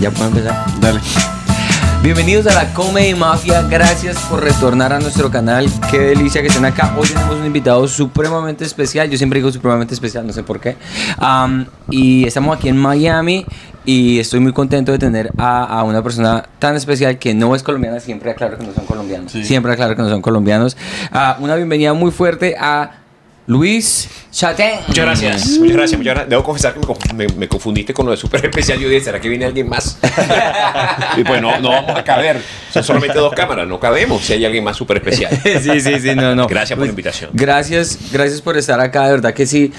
Ya puedo empezar. Dale. Bienvenidos a la Comedy Mafia. Gracias por retornar a nuestro canal. Qué delicia que estén acá. Hoy tenemos un invitado supremamente especial. Yo siempre digo supremamente especial, no sé por qué. Y estamos aquí en Miami. Y estoy muy contento de tener a, a una persona tan especial que no es colombiana. Siempre aclaro que no son colombianos. Sí. Siempre aclaro que no son colombianos. Ah, una bienvenida muy fuerte a Luis Chatén. Muchas gracias, muchas gracias, muchas gracias. Debo confesar que me, conf- me- me confundiste con lo de super especial. Yo dije, ¿será que viene alguien más? y pues no, no vamos a caber. Son solamente dos cámaras, no cabemos si hay alguien más super especial. sí, sí, sí, no, no. Gracias por la invitación. Gracias, gracias por estar acá, de verdad que sí.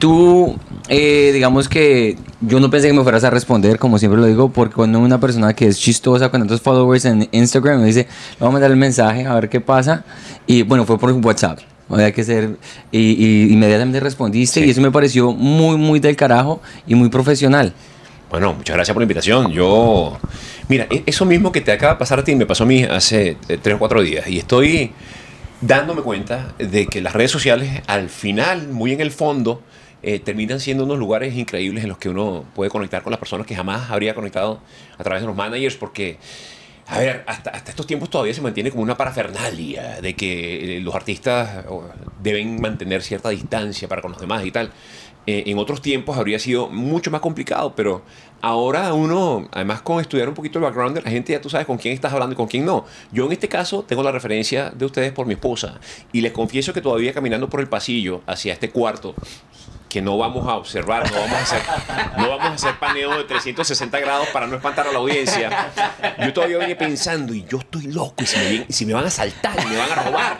Tú, eh, digamos que yo no pensé que me fueras a responder, como siempre lo digo, porque cuando una persona que es chistosa con tantos followers en Instagram me dice, le voy a mandar el mensaje a ver qué pasa. Y bueno, fue por WhatsApp. Había que ser. Y, y inmediatamente respondiste, Sí. y eso me pareció muy, muy del carajo y muy profesional. Bueno, muchas gracias por la invitación. Yo, mira, e- eso mismo que te acaba de pasar a ti me pasó a mí hace eh, tres o cuatro días y estoy dándome cuenta de que las redes sociales al final, muy en el fondo, eh, terminan siendo unos lugares increíbles en los que uno puede conectar con las personas que jamás habría conectado a través de los managers porque... A ver, hasta, hasta estos tiempos todavía se mantiene como una parafernalia de que eh, los artistas deben mantener cierta distancia para con los demás y tal. Eh, en otros tiempos habría sido mucho más complicado, pero ahora uno, además con estudiar un poquito el background la gente, ya tú sabes con quién estás hablando y con quién no. Yo en este caso tengo la referencia de ustedes por mi esposa y les confieso que todavía caminando por el pasillo hacia este cuarto, que no vamos a observar, no vamos a hacer, no vamos a hacer paneo de 360 grados para no espantar a la audiencia. Yo todavía venía pensando, y yo estoy loco, y si me, vienen- si me van a saltar, y me van a robar.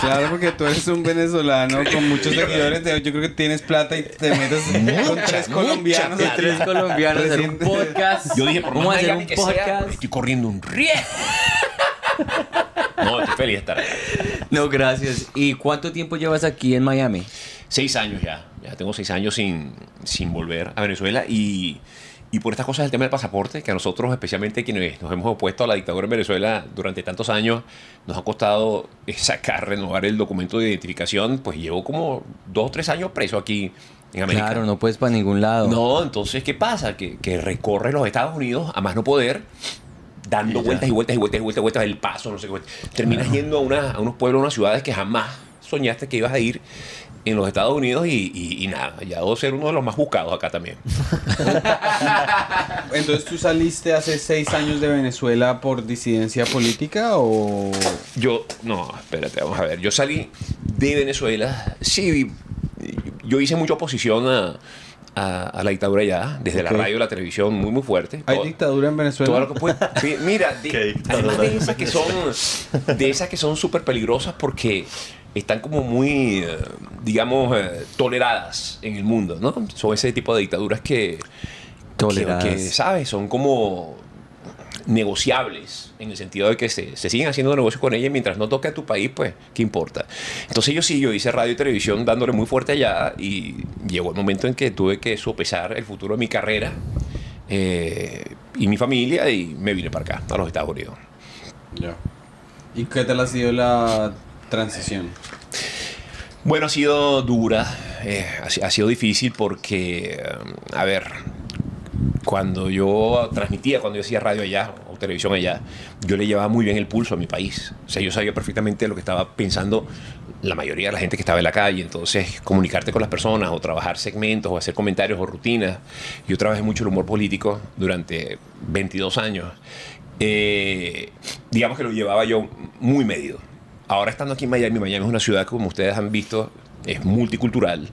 Claro, porque tú eres un venezolano con muchos seguidores. de- Yo creo que tienes plata y te metes con tres mucha colombianos. plata. Tres colombianos hacer un podcast. Yo dije, por más hacer un que sea, podcast. estoy corriendo un riesgo. No, estoy feliz de estar acá. No, gracias. ¿Y cuánto tiempo llevas aquí en Miami? Seis años ya. Ya tengo seis años sin, sin volver a Venezuela y, y por estas cosas del tema del pasaporte, que a nosotros, especialmente quienes nos hemos opuesto a la dictadura en Venezuela durante tantos años, nos ha costado eh, sacar, renovar el documento de identificación, pues llevo como dos o tres años preso aquí en América. Claro, no puedes para ningún lado. No, entonces, ¿qué pasa? Que, que recorre los Estados Unidos a más no poder, dando Y vueltas y vueltas y vueltas y vueltas, y vueltas, el paso, no sé qué. Terminas yendo a, una- a unos pueblos, a unas ciudades que jamás soñaste que ibas a ir en los Estados Unidos y, y- y nada, ya debo ser uno de los más buscados acá también. Entonces, ¿tú saliste hace seis años de Venezuela por disidencia política o...? Yo, no, espérate, vamos a ver. Yo salí de Venezuela, sí, yo hice mucha oposición a, a- a la dictadura ya, desde la radio y la televisión, muy, muy fuerte. ¿Hay Todo- dictadura en Venezuela? Todo lo que puede. Mira, de- además de esas que son de esas que son súper peligrosas porque están como muy, eh, digamos, eh, toleradas en el mundo, ¿no? Son ese tipo de dictaduras que, Toleradas. que, que, ¿sabes? Son como negociables en el sentido de que se, se siguen haciendo negocios con ellas mientras no toque a tu país, pues, ¿qué importa? Entonces yo sí, yo hice radio y televisión dándole muy fuerte allá y llegó el momento en que tuve que sopesar el futuro de mi carrera eh, y mi familia y me vine para acá, a los Estados Unidos. Ya. ¿Y qué tal ha sido la transición? Bueno, ha sido dura, eh, ha, si- ha sido difícil porque, eh, a ver, cuando yo transmitía, cuando yo hacía radio allá o televisión allá, yo le llevaba muy bien el pulso a mi país. O sea, yo sabía perfectamente lo que estaba pensando la mayoría de la gente que estaba en la calle. Entonces, comunicarte con las personas o trabajar segmentos o hacer comentarios o rutinas. Yo trabajé mucho el humor político durante 22 años. Eh, digamos que lo llevaba yo muy medido. Ahora estando aquí en Miami, Miami es una ciudad que, como ustedes han visto, es multicultural.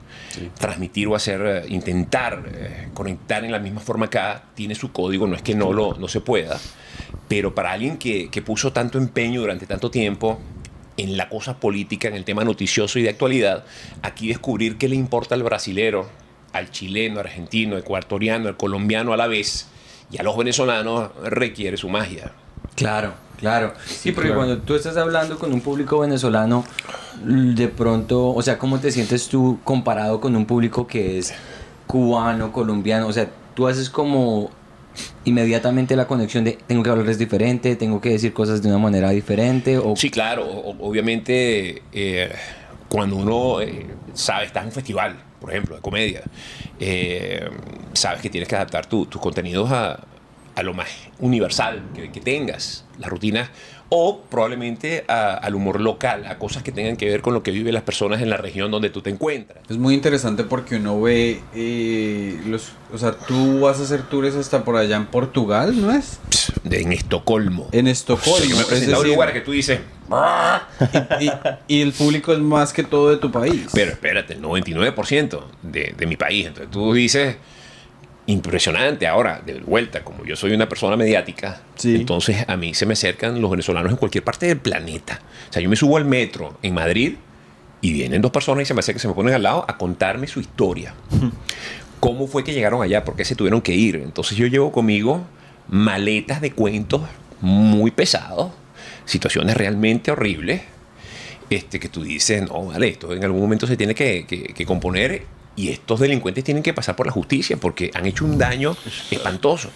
Transmitir o hacer, eh, intentar eh, conectar en la misma forma acá, tiene su código, no es que no, lo, no se pueda. Pero para alguien que, que puso tanto empeño durante tanto tiempo en la cosa política, en el tema noticioso y de actualidad, aquí descubrir qué le importa al brasilero, al chileno, argentino, ecuatoriano, al colombiano a la vez, y a los venezolanos requiere su magia. Claro, claro. Sí, porque claro. cuando tú estás hablando con un público venezolano, de pronto, o sea, ¿cómo te sientes tú comparado con un público que es cubano, colombiano? O sea, tú haces como inmediatamente la conexión de tengo que hablarles diferente, tengo que decir cosas de una manera diferente o Sí, claro, obviamente eh, cuando uno eh, sabe, estás en un festival, por ejemplo, de comedia, eh, sabes que tienes que adaptar tu- tus contenidos a, a lo más universal que, que tengas, las rutinas, o probablemente a- al humor local, a cosas que tengan que ver con lo que viven las personas en la región donde tú te encuentras. Es muy interesante porque uno ve eh, los, o sea, tú vas a hacer tours hasta por allá en Portugal, ¿no es? En Estocolmo. En O Estocolmo. sea, yo me es decir, lugares que tú dices, y, y el público es más que todo de tu país. pero espérate, el 99% de, de mi país. Entonces tú dices, impresionante. Ahora, de vuelta, como yo soy una persona mediática, Sí. entonces a mí se me acercan los venezolanos en cualquier parte del planeta. O sea, yo me subo al metro en Madrid y vienen dos personas y se me acercan, se me ponen al lado a contarme su historia. ¿Cómo fue que llegaron allá? ¿Por qué se tuvieron que ir? Entonces yo llevo conmigo maletas de cuentos muy pesados, situaciones realmente horribles, este, que tú dices, no, vale, esto en algún momento se tiene que, que- que componer y estos delincuentes tienen que pasar por la justicia porque han hecho un daño espantoso.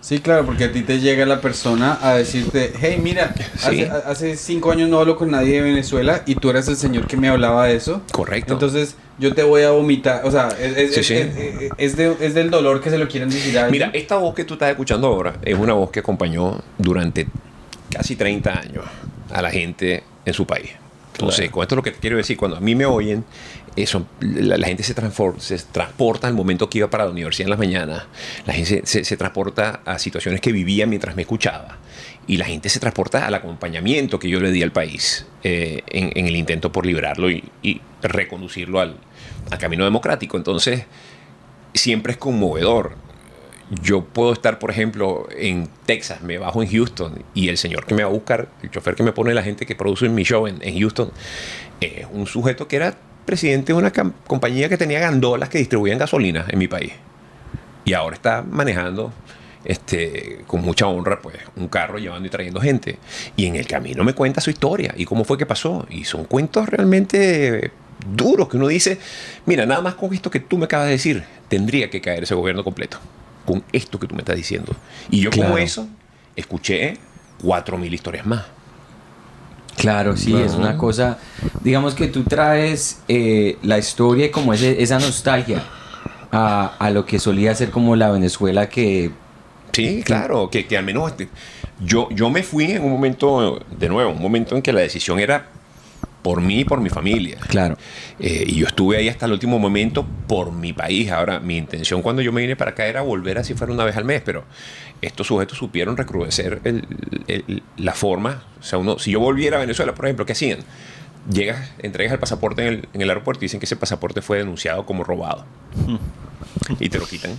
Sí, claro, porque a ti te llega la persona a decirte, hey, mira, Sí. hace, hace cinco años no hablo con nadie de Venezuela y tú eres el señor que me hablaba de eso. Correcto. Entonces yo te voy a vomitar, o sea, es, es- Sí, es- sí. es- es de- es del dolor que se lo quieren decir a alguien. Mira, esta voz que tú estás escuchando ahora es una voz que acompañó durante casi 30 años a la gente en su país. Entonces, Claro. con esto lo que te quiero decir, cuando a mí me oyen, eso, la, gente se, se transporta al momento que iba para la universidad en las mañanas, la gente se, se- transporta a situaciones que vivía mientras me escuchaba, y la gente se transporta al acompañamiento que yo le di al país eh, en, el intento por liberarlo y, reconducirlo al, camino democrático. Entonces, siempre es conmovedor. Yo puedo estar, por ejemplo, en Texas, me bajo en Houston y el señor que me va a buscar, el chofer que me pone la gente que produce mi show en Houston, es un sujeto que era presidente de una compañía que tenía gandolas que distribuían gasolina en mi país. Y ahora está manejando este, con mucha honra pues, un carro llevando y trayendo gente. Y en el camino me cuenta su historia y cómo fue que pasó. Y son cuentos realmente duros que uno dice, mira, nada más con esto que tú me acabas de decir, tendría que caer ese gobierno completo. Con esto que tú me estás diciendo. Y yo como eso, escuché cuatro mil historias más. Claro, sí, es una cosa, digamos que tú traes eh, la historia y como ese, esa nostalgia a, a lo que solía ser como la Venezuela que... Sí, claro, que, que al menos yo, yo me fui en un momento, de nuevo, un momento en que la decisión era por mí y por mi familia. Claro. Eh, y yo estuve ahí hasta el último momento por mi país. Ahora, mi intención cuando yo me vine para acá era volver así fuera una vez al mes, pero estos sujetos supieron recrudecer el- el- la forma. O sea, uno, si yo volviera a Venezuela, por ejemplo, ¿qué hacían? Llegas, entregas el pasaporte en el, en el aeropuerto y dicen que ese pasaporte fue denunciado como robado. y te lo quitan.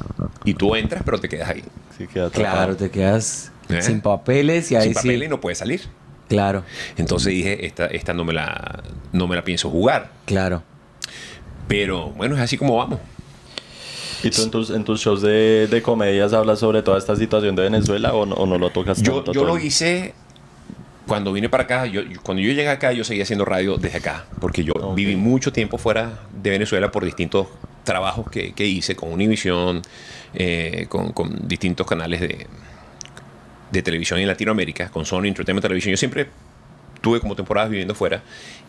Y tú entras, pero te quedas ahí. Sí, queda. Claro, te quedas ¿Eh? sin papeles y ahí Sin sí. papel y no puedes salir. Claro, Entonces dije, esta, esta no, me la, no me la pienso jugar. claro. Pero bueno, es así como vamos. ¿Y tú en tus, en tus shows de, de comedias hablas sobre toda esta situación de Venezuela o no, o no lo tocas Yo, tanto? yo lo hice cuando vine para acá. Yo, yo- cuando yo llegué acá, yo seguía haciendo radio desde acá. Porque yo viví mucho tiempo fuera de Venezuela por distintos trabajos que, que hice con Univision, eh, con, con distintos canales de, de televisión en Latinoamérica, con Sony Entertainment Television. Yo siempre tuve como temporadas viviendo fuera.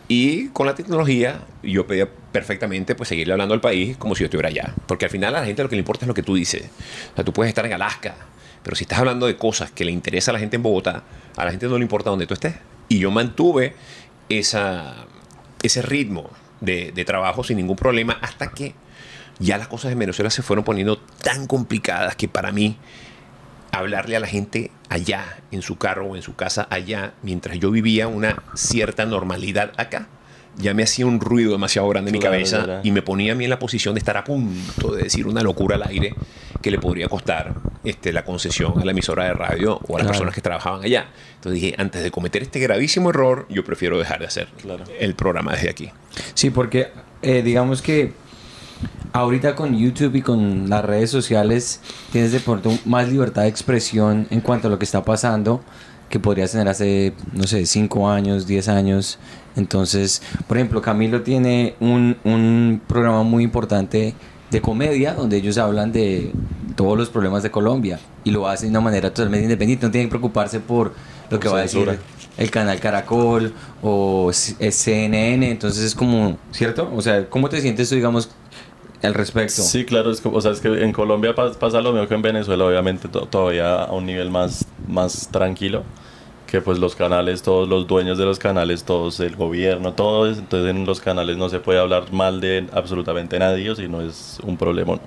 Y con la tecnología, yo podía perfectamente pues, seguirle hablando al país como si yo estuviera allá. Porque al final a la gente lo que le importa es lo que tú dices. O sea, tú puedes estar en Alaska, pero si estás hablando de cosas que le interesa a la gente en Bogotá, a la gente no le importa dónde tú estés. Y yo mantuve esa, ese ritmo de, de trabajo sin ningún problema hasta que ya las cosas en Venezuela se fueron poniendo tan complicadas que para mí hablarle a la gente allá, en su carro o en su casa allá, mientras yo vivía una cierta normalidad acá, ya me hacía un ruido demasiado grande en mi Claro, cabeza y me ponía a mí en la posición de estar a punto de decir una locura al aire que le podría costar este, la concesión a la emisora de radio o a las Claro. personas que trabajaban allá. Entonces dije, antes de cometer este gravísimo error, yo prefiero dejar de hacer Claro. el programa desde aquí. Sí, porque eh, digamos que ahorita con YouTube y con las redes sociales tienes de pronto más libertad de expresión en cuanto a lo que está pasando que podrías tener hace, no sé, 5 años, 10 años. Entonces, por ejemplo, Camilo tiene un, un programa muy importante de comedia donde ellos hablan de todos los problemas de Colombia y lo hacen de una manera totalmente independiente. No tienen que preocuparse por lo que Por va a decir el canal Caracol o C- eh, CNN. Entonces es como, ¿cierto? O sea, ¿cómo te sientes tú, digamos, al respecto. Sí, claro, es, o sea, es que en Colombia pa- pasa lo mismo que en Venezuela, obviamente to- todavía a un nivel más, más tranquilo, que pues los canales, todos los dueños de los canales, todos el gobierno, todos, entonces en los canales no se puede hablar mal de absolutamente nadie, si no es un problema.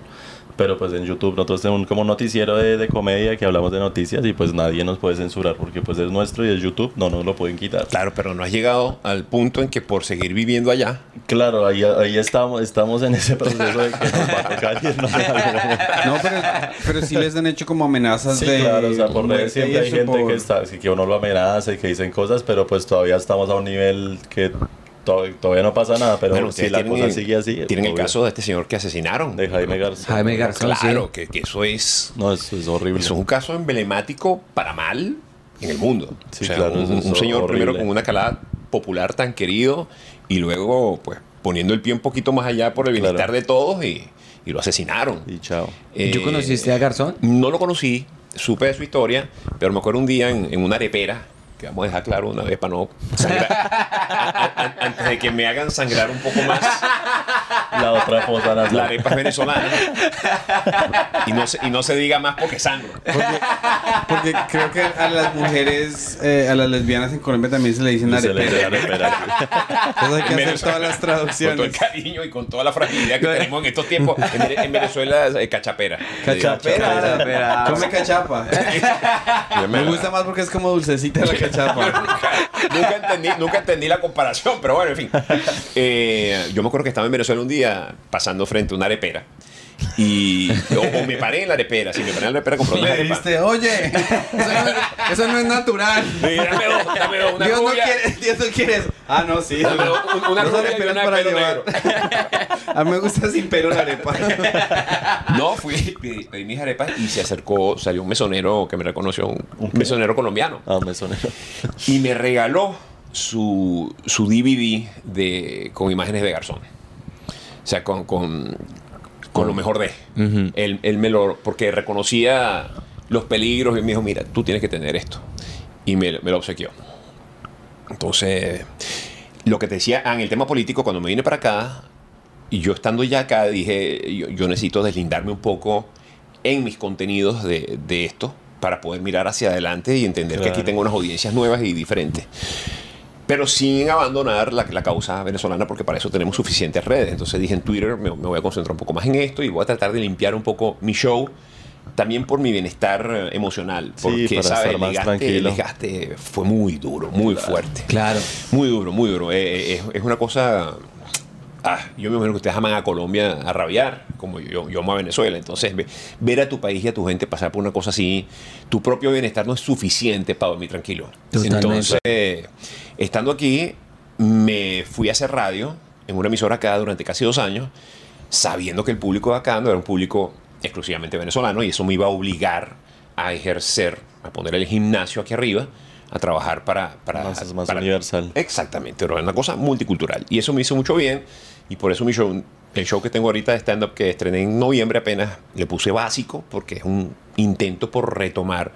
Pero pues en YouTube nosotros tenemos un- como un noticiero de, de comedia que hablamos de noticias y pues nadie nos puede censurar porque pues es nuestro y es YouTube, no nos lo pueden quitar. Claro, pero no has llegado al punto en que por seguir viviendo allá, Claro, ahí, ahí estamos, estamos en ese proceso de que nos va a tocar algún momento. No, pero, pero sí les han hecho como amenazas Sí, de. claro, o sea, por redes siempre y hay gente por- que está, que uno lo amenaza y que dicen cosas, pero pues todavía estamos a un nivel que todavía no pasa nada, pero bueno, si la cosa el- sigue así. Tienen el caso de este señor que asesinaron. de Jaime Garza. Jaime Garzón, Claro, sí. que, que eso es No, eso es horrible. Eso es un caso emblemático para mal en el mundo. Sí, O sea, claro, un, señor horrible. primero con una calada popular tan querido y luego pues poniendo el pie un poquito más allá por el bienestar Claro. de todos y, y lo asesinaron. Y chao. Eh, ¿Yo conociste a Garzón? No lo conocí, supe de su historia, pero me acuerdo un día en, en una arepera, que vamos a dejar claro una vez para no sangrar, a- a- a- antes de que me hagan sangrar un poco más. La otra fosa nasal. La arepa es venezolana. Y no, se, y no se diga más porque sangro. Porque, porque creo que a las mujeres, eh, a las lesbianas en Colombia también se le dicen Se le arepera. arepera. Entonces hay que hacer todas las Con todo el traducciones. cariño y con toda la fragilidad que tenemos en estos tiempos. En, en Venezuela es eh, cachapera. Cachapera. Cachapera. Come cachapa. Me gusta más porque es como dulcecita la cachapa. nunca, entendí, nunca entendí la comparación, pero bueno, en fin. Eh, yo me acuerdo que estaba en Venezuela un día pasando frente a una arepera. Y, o, o me paré en la arepera. Si me paré en la arepera, compré una arepa. dijiste, oye, eso no, es- eso no es natural. Sí, dame dame una Dios no, quiere, Dios no quiere eso. Ah, no, sí. Dame un- una areperas para llevar. A mí me gusta sin pelo la arepa. No, fui, pedí, pedí mis arepas y se acercó, salió un mesonero que me reconoció, un, un mesonero colombiano. Ah, me sonó. y me regaló su, su DVD de, con imágenes de Garzón. O sea, con, con, con lo mejor de. Él, él me lo. Porque reconocía los peligros y me dijo: Mira, tú tienes que tener esto. Y me, me lo obsequió. Entonces, lo que te decía ah, en el tema político, cuando me vine para acá, y yo estando ya acá, dije: Yo, yo necesito deslindarme un poco en mis contenidos de, de esto para poder mirar hacia adelante y entender que aquí tengo unas audiencias nuevas y diferentes. Pero sin abandonar la, la causa venezolana, porque para eso tenemos suficientes redes. Entonces dije en Twitter, me, me voy a concentrar un poco más en esto y voy a tratar de limpiar un poco mi show. También por mi bienestar eh, emocional. Sí, Porque, para ¿sabes? estar El más desgaste, el tranquilo. desgaste fue muy duro, muy fuerte. Claro. Muy duro, muy duro. Eh, eh, es, es una cosa. Ah, yo me imagino que ustedes aman a Colombia a rabiar, como yo, yo amo a Venezuela. Entonces, ve- ver a tu país y a tu gente pasar por una cosa así, tu propio bienestar no es suficiente para dormir tranquilo. Totalmente. Entonces, estando aquí, me fui a hacer radio en una emisora acá durante casi dos años, sabiendo que el público de acá no era un público exclusivamente venezolano y eso me iba a obligar a ejercer, a poner el gimnasio aquí arriba, a trabajar para... para Más- más para- universal. Exactamente, pero es una cosa multicultural. Y eso me hizo mucho bien. Y por eso mi show, el show que tengo ahorita de stand-up que estrené en noviembre apenas, le puse básico, porque es un intento por retomar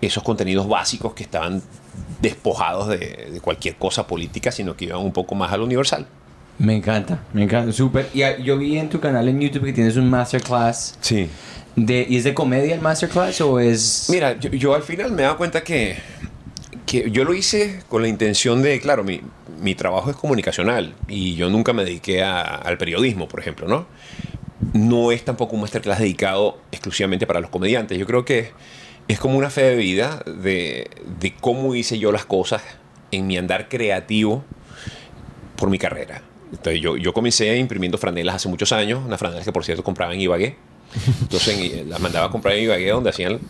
esos contenidos básicos que estaban despojados de, de cualquier cosa política, sino que iban un poco más a lo universal. Me encanta, me encanta, súper. Y ah, yo vi en tu canal en YouTube que tienes un masterclass. Sí. De, ¿Y es de comedia el masterclass o es...? Mira, yo, yo al final me he dado cuenta que, que yo lo hice con la intención de, claro, mi, mi trabajo es comunicacional y yo nunca me dediqué a- al periodismo, por ejemplo, ¿no? No es tampoco un masterclass dedicado exclusivamente para los comediantes. Yo creo que es como una fe de vida de, de cómo hice yo las cosas en mi andar creativo por mi carrera. Entonces yo, yo comencé imprimiendo franelas hace muchos años, unas franelas que por cierto compraba en Ibagué. Entonces en- las mandaba a comprar en Ibagué donde hacían,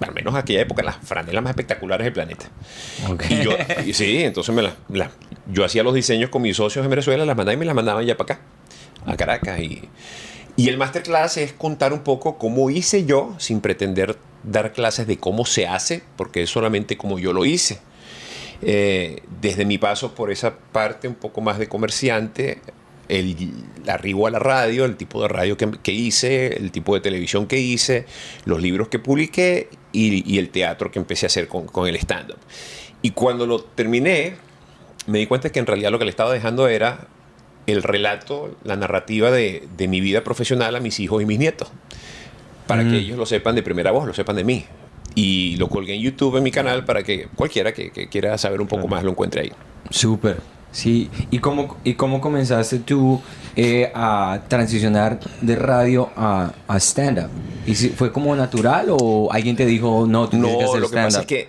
al menos en aquella época, las franelas más espectaculares del planeta. Y yo, y sí, entonces me las, yo hacía los diseños con mis socios en Venezuela, las mandaba y me las mandaban ya para acá, a Caracas. Y, y el masterclass es contar un poco cómo hice yo, sin pretender dar clases de cómo se hace, porque es solamente como yo lo hice. Eh, desde mi paso por esa parte un poco más de comerciante, el arribo a la radio, el tipo de radio que, que hice, el tipo de televisión que hice, los libros que publiqué y, y el teatro que empecé a hacer con, con el stand-up. Y cuando lo terminé, me di cuenta que en realidad lo que le estaba dejando era el relato, la narrativa de, de mi vida profesional a mis hijos y mis nietos. Para que ellos lo sepan de primera voz, lo sepan de mí. Y lo colgué en YouTube en mi canal para que cualquiera que, que quiera saber un poco más lo encuentre ahí. Súper. Sí. ¿Y cómo, ¿Y cómo comenzaste tú eh, a transicionar de radio a, a stand-up? ¿Y si fue como natural o alguien te dijo, no, tú tienes que No, hacer lo que pasa es stand-up? que,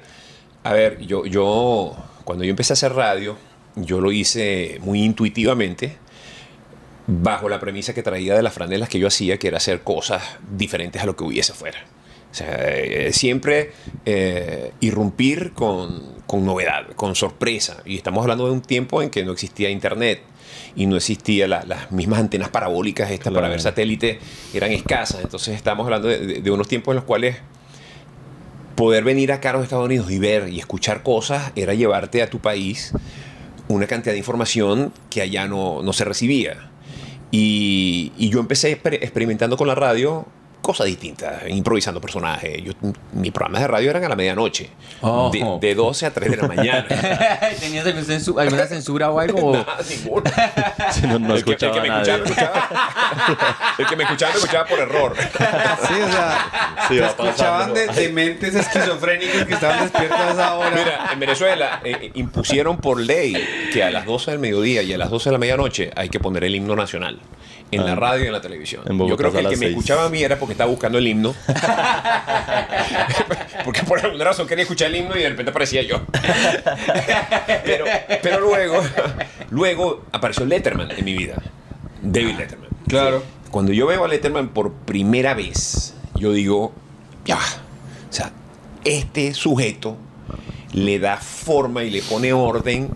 a ver, yo, yo, cuando yo empecé a hacer radio, yo lo hice muy intuitivamente, bajo la premisa que traía de las franelas que yo hacía, que era hacer cosas diferentes a lo que hubiese fuera. O sea, eh, siempre eh, irrumpir con, con novedad, con sorpresa. Y estamos hablando de un tiempo en que no existía internet y no existía la- las mismas antenas parabólicas estas para ver satélite, eran escasas. Entonces estamos hablando de- de- de unos tiempos en los cuales poder venir acá a los Estados Unidos y ver y escuchar cosas era llevarte a tu país una cantidad de información que allá no, no se recibía. Y, y yo empecé exper- experimentando con la radio cosas distintas, improvisando personajes. Yo, mis programas de radio eran a la medianoche, Oh. de, de 12 a 3 de la mañana. ¿Tenías algún censu- alguna censura o algo? Nada, ninguna. Sí, no, no el, que, el que escuchaba me escuchaba, me escuchaba. El que me escuchaba, me escuchaba por error. Sí, o sea, Sí, te va escuchaban de, de mentes esquizofrénicos que estaban despiertos a esa hora. Mira, en Venezuela eh, eh, impusieron por ley que a las 12 del mediodía y a las 12 de la medianoche hay que poner el himno nacional. En la Ah. radio y en la televisión. En Yo creo que el que me seis. escuchaba a mí era porque estaba buscando el himno. porque por alguna razón quería escuchar el himno y de repente aparecía yo. pero, pero luego, luego apareció Letterman en mi vida. David Letterman. Claro. Cuando yo veo a Letterman por primera vez, yo digo, ya, o sea, este sujeto le da forma y le pone orden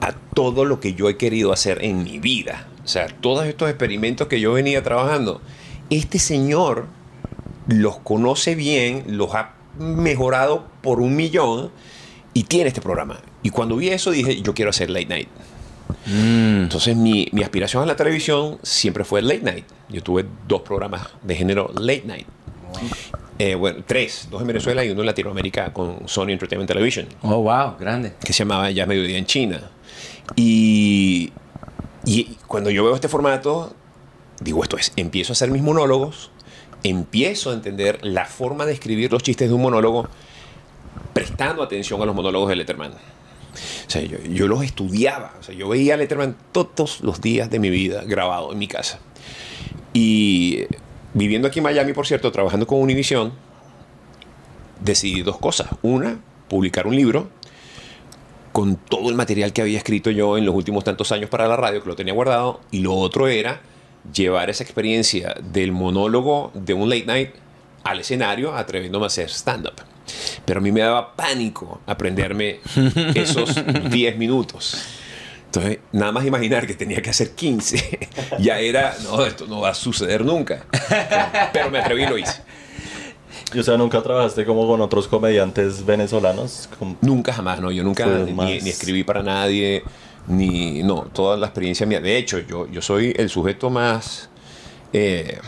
a todo lo que yo he querido hacer en mi vida. O sea, todos estos experimentos que yo venía trabajando, este señor los conoce bien, los ha mejorado por un millón y tiene este programa. Y cuando vi eso dije, yo quiero hacer late night. Mm. Entonces mi, mi aspiración a la televisión siempre fue late night. Yo tuve dos programas de género late night. Eh, bueno, tres, dos en Venezuela y uno en Latinoamérica con Sony Entertainment Television, Oh, wow, grande. que se llamaba Ya Mediodía en China. Y, y cuando yo veo este formato, digo, esto es, empiezo a hacer mis monólogos, empiezo a entender la forma de escribir los chistes de un monólogo, prestando atención a los monólogos de Letterman. O sea, yo, yo los estudiaba. O sea, yo veía Letterman todos los días de mi vida grabado en mi casa. Y viviendo aquí en Miami, por cierto, trabajando con Univision, decidí dos cosas. Una, publicar un libro con todo el material que había escrito yo en los últimos tantos años para la radio, que lo tenía guardado. Y lo otro era llevar esa experiencia del monólogo de un late night al escenario atreviéndome a hacer stand-up. Pero a mí me daba pánico aprenderme esos 10 minutos. Entonces, nada más imaginar que tenía que hacer 15, ya era, no, esto no va a suceder nunca. Pero me atreví y lo hice. Y, o sea, ¿nunca trabajaste como con otros comediantes venezolanos? Nunca jamás, no. Yo nunca Fue ni, más- ni escribí para nadie, ni. No, toda la experiencia mía. De hecho, yo, yo soy el sujeto más eh,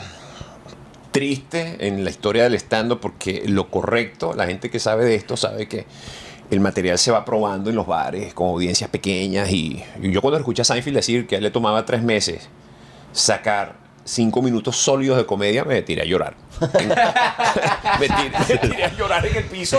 triste en la historia del stand porque lo correcto, la gente que sabe de esto sabe que el material se va probando en los bares con audiencias pequeñas. Y, y yo cuando escuché a Seinfeld decir que a él le tomaba tres meses sacar cinco minutos sólidos de comedia, me tiré a llorar. me, tiré, me tiré a llorar en el piso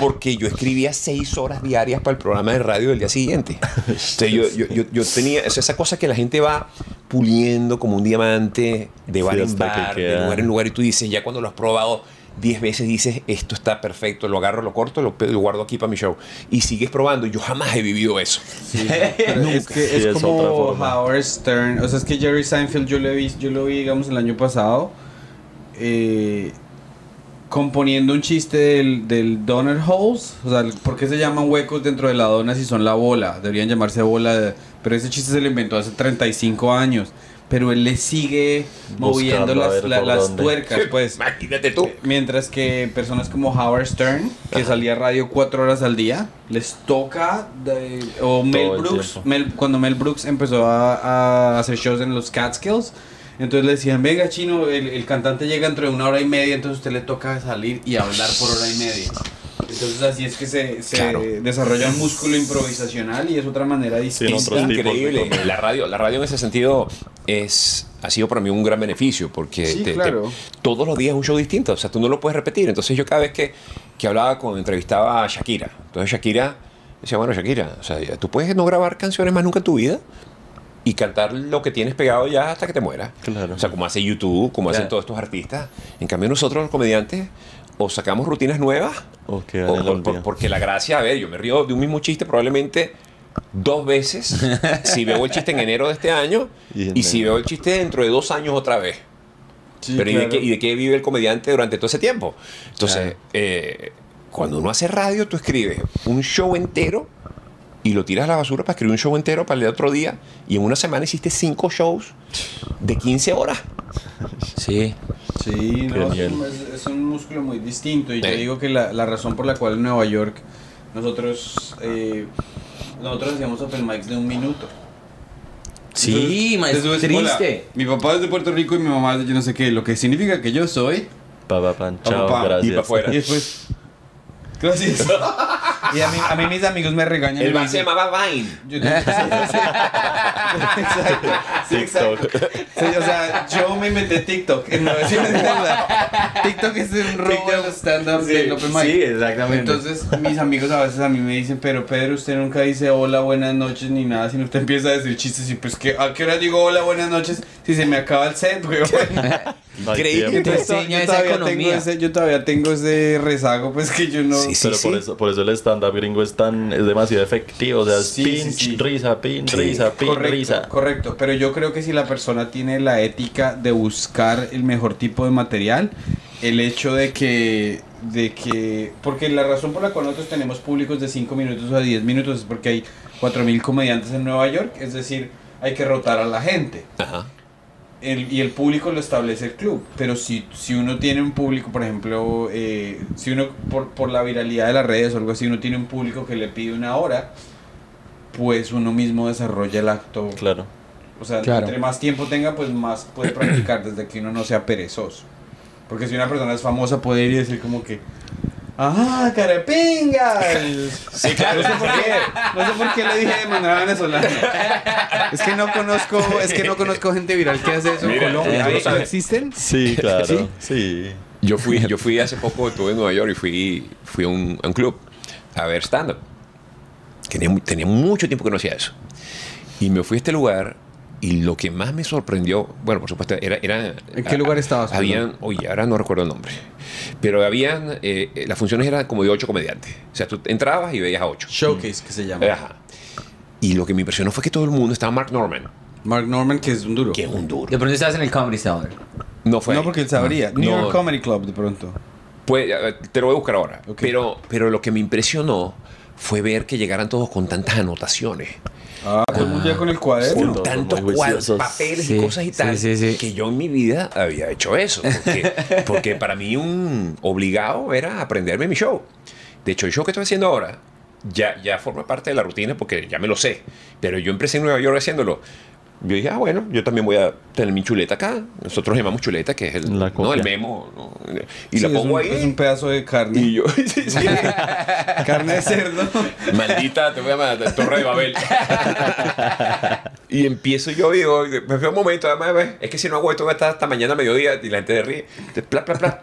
porque yo escribía seis horas diarias para el programa de radio del día siguiente. Entonces yo, yo, yo, yo tenía o sea, esa cosa que la gente va puliendo como un diamante de bar Sí, en que bar, de lugar en lugar, y tú dices, ya cuando lo has probado 10 veces dices, esto está perfecto, lo agarro, lo corto, lo, lo guardo aquí para mi show. Y sigues probando. Yo jamás he vivido eso. Es que es, como. Howard Stern. O sea, es que Jerry Seinfeld yo lo vi, yo lo vi digamos, el año pasado. eh, componiendo un chiste del, del Donut Holes. O sea, ¿por qué se llaman huecos dentro de la dona si son la bola? Deberían llamarse bola. de- pero ese chiste se lo inventó hace 35 años. Pero él le sigue moviendo Buscando las, la- las tuercas, pues. Imagínate tú. Mientras que personas como Howard Stern, que salía a radio cuatro horas al día, les toca, de- o Mel el Brooks. Mel- cuando Mel Brooks empezó a, a hacer shows en los Catskills, entonces le decían, venga chino, el, el cantante llega dentro de una hora y media, entonces usted le toca salir y hablar por hora y media. Entonces así es que se, se Claro. desarrolla un músculo improvisacional y es otra manera Sí, distinta. de Increíble. La radio, la radio en ese sentido es ha sido para mí un gran beneficio porque Sí, te- te- claro. todos los días es un show distinto, o sea, tú no lo puedes repetir. Entonces yo cada vez que, que hablaba con, entrevistaba a Shakira, entonces Shakira decía, bueno, Shakira, o sea, tú puedes no grabar canciones más nunca en tu vida y cantar lo que tienes pegado ya hasta que te mueras. Claro. O sea, como hace YouTube, como hacen todos estos artistas. En cambio nosotros los comediantes o sacamos rutinas nuevas O quedan o por- porque la gracia, a ver, yo me río de un mismo chiste probablemente dos veces si veo el chiste en enero de este año Y y, si veo el chiste dentro de dos años otra vez. Sí, Pero ¿y, de qué, y de qué vive el comediante durante todo ese tiempo? Entonces, eh, cuando uno hace radio, tú escribes un show entero y lo tiras a la basura para escribir un show entero para el otro día y en una semana hiciste cinco shows de 15 horas. Sí. Sí, no, es, un- es- un músculo muy distinto. Y yo Sí. digo que la, la razón por la cual en Nueva York nosotros eh, nosotros hacíamos open mics de un minuto. Sí, ma, es Entonces, triste. hola, mi papá es de Puerto Rico y mi mamá es de yo no sé qué, lo que significa que yo soy. Pa, pa, pan, pa, chao, pa, pa, y gracias. pa' afuera. Y después. Gracias. y a mí, a mí mis amigos me regañan. El man se llamaba Vine. Yo tengo- sí, sí, sí. Exacto. Sí, exacto. TikTok. Sí, o sea, yo me inventé TikTok. En Nueva York. TikTok es un robo stand-up del open mic. sí, exactamente. Entonces, mis amigos a veces a mí me dicen, pero Pedro, usted nunca dice hola, buenas noches ni nada, sino usted empieza a decir chistes y pues, ¿qué, ¿a qué hora digo hola, buenas noches? Si se me acaba el set, güey. Increíble. tiempo. Te enseña yo, esa todavía economía. tengo ese, yo todavía tengo ese rezago, pues que yo no... Sí, sí. Pero por eso, por eso el stand-up gringo es tan, es demasiado efectivo. O sea, es Sí, pinch, sí, sí. risa, pin, Sí, risa, pin, correcto, risa. correcto, pero yo creo que si la persona tiene la ética de buscar el mejor tipo de material, el hecho de que, de que, porque la razón por la cual nosotros tenemos públicos de 5 minutos a 10 minutos es porque hay 4.000 comediantes en Nueva York, es decir, hay que rotar a la gente. Ajá. El- y el público lo establece el club. Pero si, si uno tiene un público, por ejemplo, eh, si uno por, por la viralidad de las redes o algo así, uno tiene un público que le pide una hora, pues uno mismo desarrolla el acto. Claro. O sea, Claro. entre más tiempo tenga, pues más puede practicar desde que uno no sea perezoso. Porque si una persona es famosa, puede ir y decir como que. ¡Ah, carapinga! Sí, claro. No sé por qué, no sé por qué le dije de manera venezolana. Es que no conozco, es que no conozco gente viral que hace eso en Colombia. tú lo ¿Hay- sabes. ¿Existen? Sí, claro. ¿Sí? Sí. Yo fui, yo fui hace poco, estuve en Nueva York y fui, fui a, un, a un club a ver stand-up. Tenía mucho tiempo que no hacía eso. Y me fui a este lugar y lo que más me sorprendió, bueno, por supuesto, era... era ¿En qué lugar estabas, Habían, oye, ahora no recuerdo el nombre, pero habían, eh, las funciones eran como de ocho comediantes. O sea, tú entrabas y veías a ocho. Showcase, que se llama. Ajá. Y lo que me impresionó fue que todo el mundo estaba Mark Norman, Mark Norman, que es un duro. que es un duro. De pronto estás en el Comedy Store. No fue No, ahí. porque él sabría. New No. York Comedy Club, de pronto. Pues, te lo voy a buscar ahora. Pero, pero lo que me impresionó fue ver que llegaran todos con tantas anotaciones, Ah, todo el mundo ya con el cuaderno. con tantos papeles Sí, y cosas y sí, tal, sí, sí. que yo en mi vida había hecho eso. Porque, porque para mí un obligado era aprenderme mi show. De hecho, el show que estoy haciendo ahora ya, ya forma parte de la rutina porque ya me lo sé. Pero yo empecé en Nueva York haciéndolo. Yo dije, ah, bueno, yo también voy a tener mi chuleta acá. Nosotros llamamos chuleta, que es el, La ¿no? el memo. ¿no? Y Sí, la es pongo un- ahí. Es un pedazo de carne. Y yo, sí, sí. Carne de cerdo. Maldita, te voy a llamar Torre de Babel. y empiezo yo y digo, me fue un momento, además, es que si no hago esto va a estar hasta mañana a mediodía y la gente ríe. Entonces, Pla, pla, pla.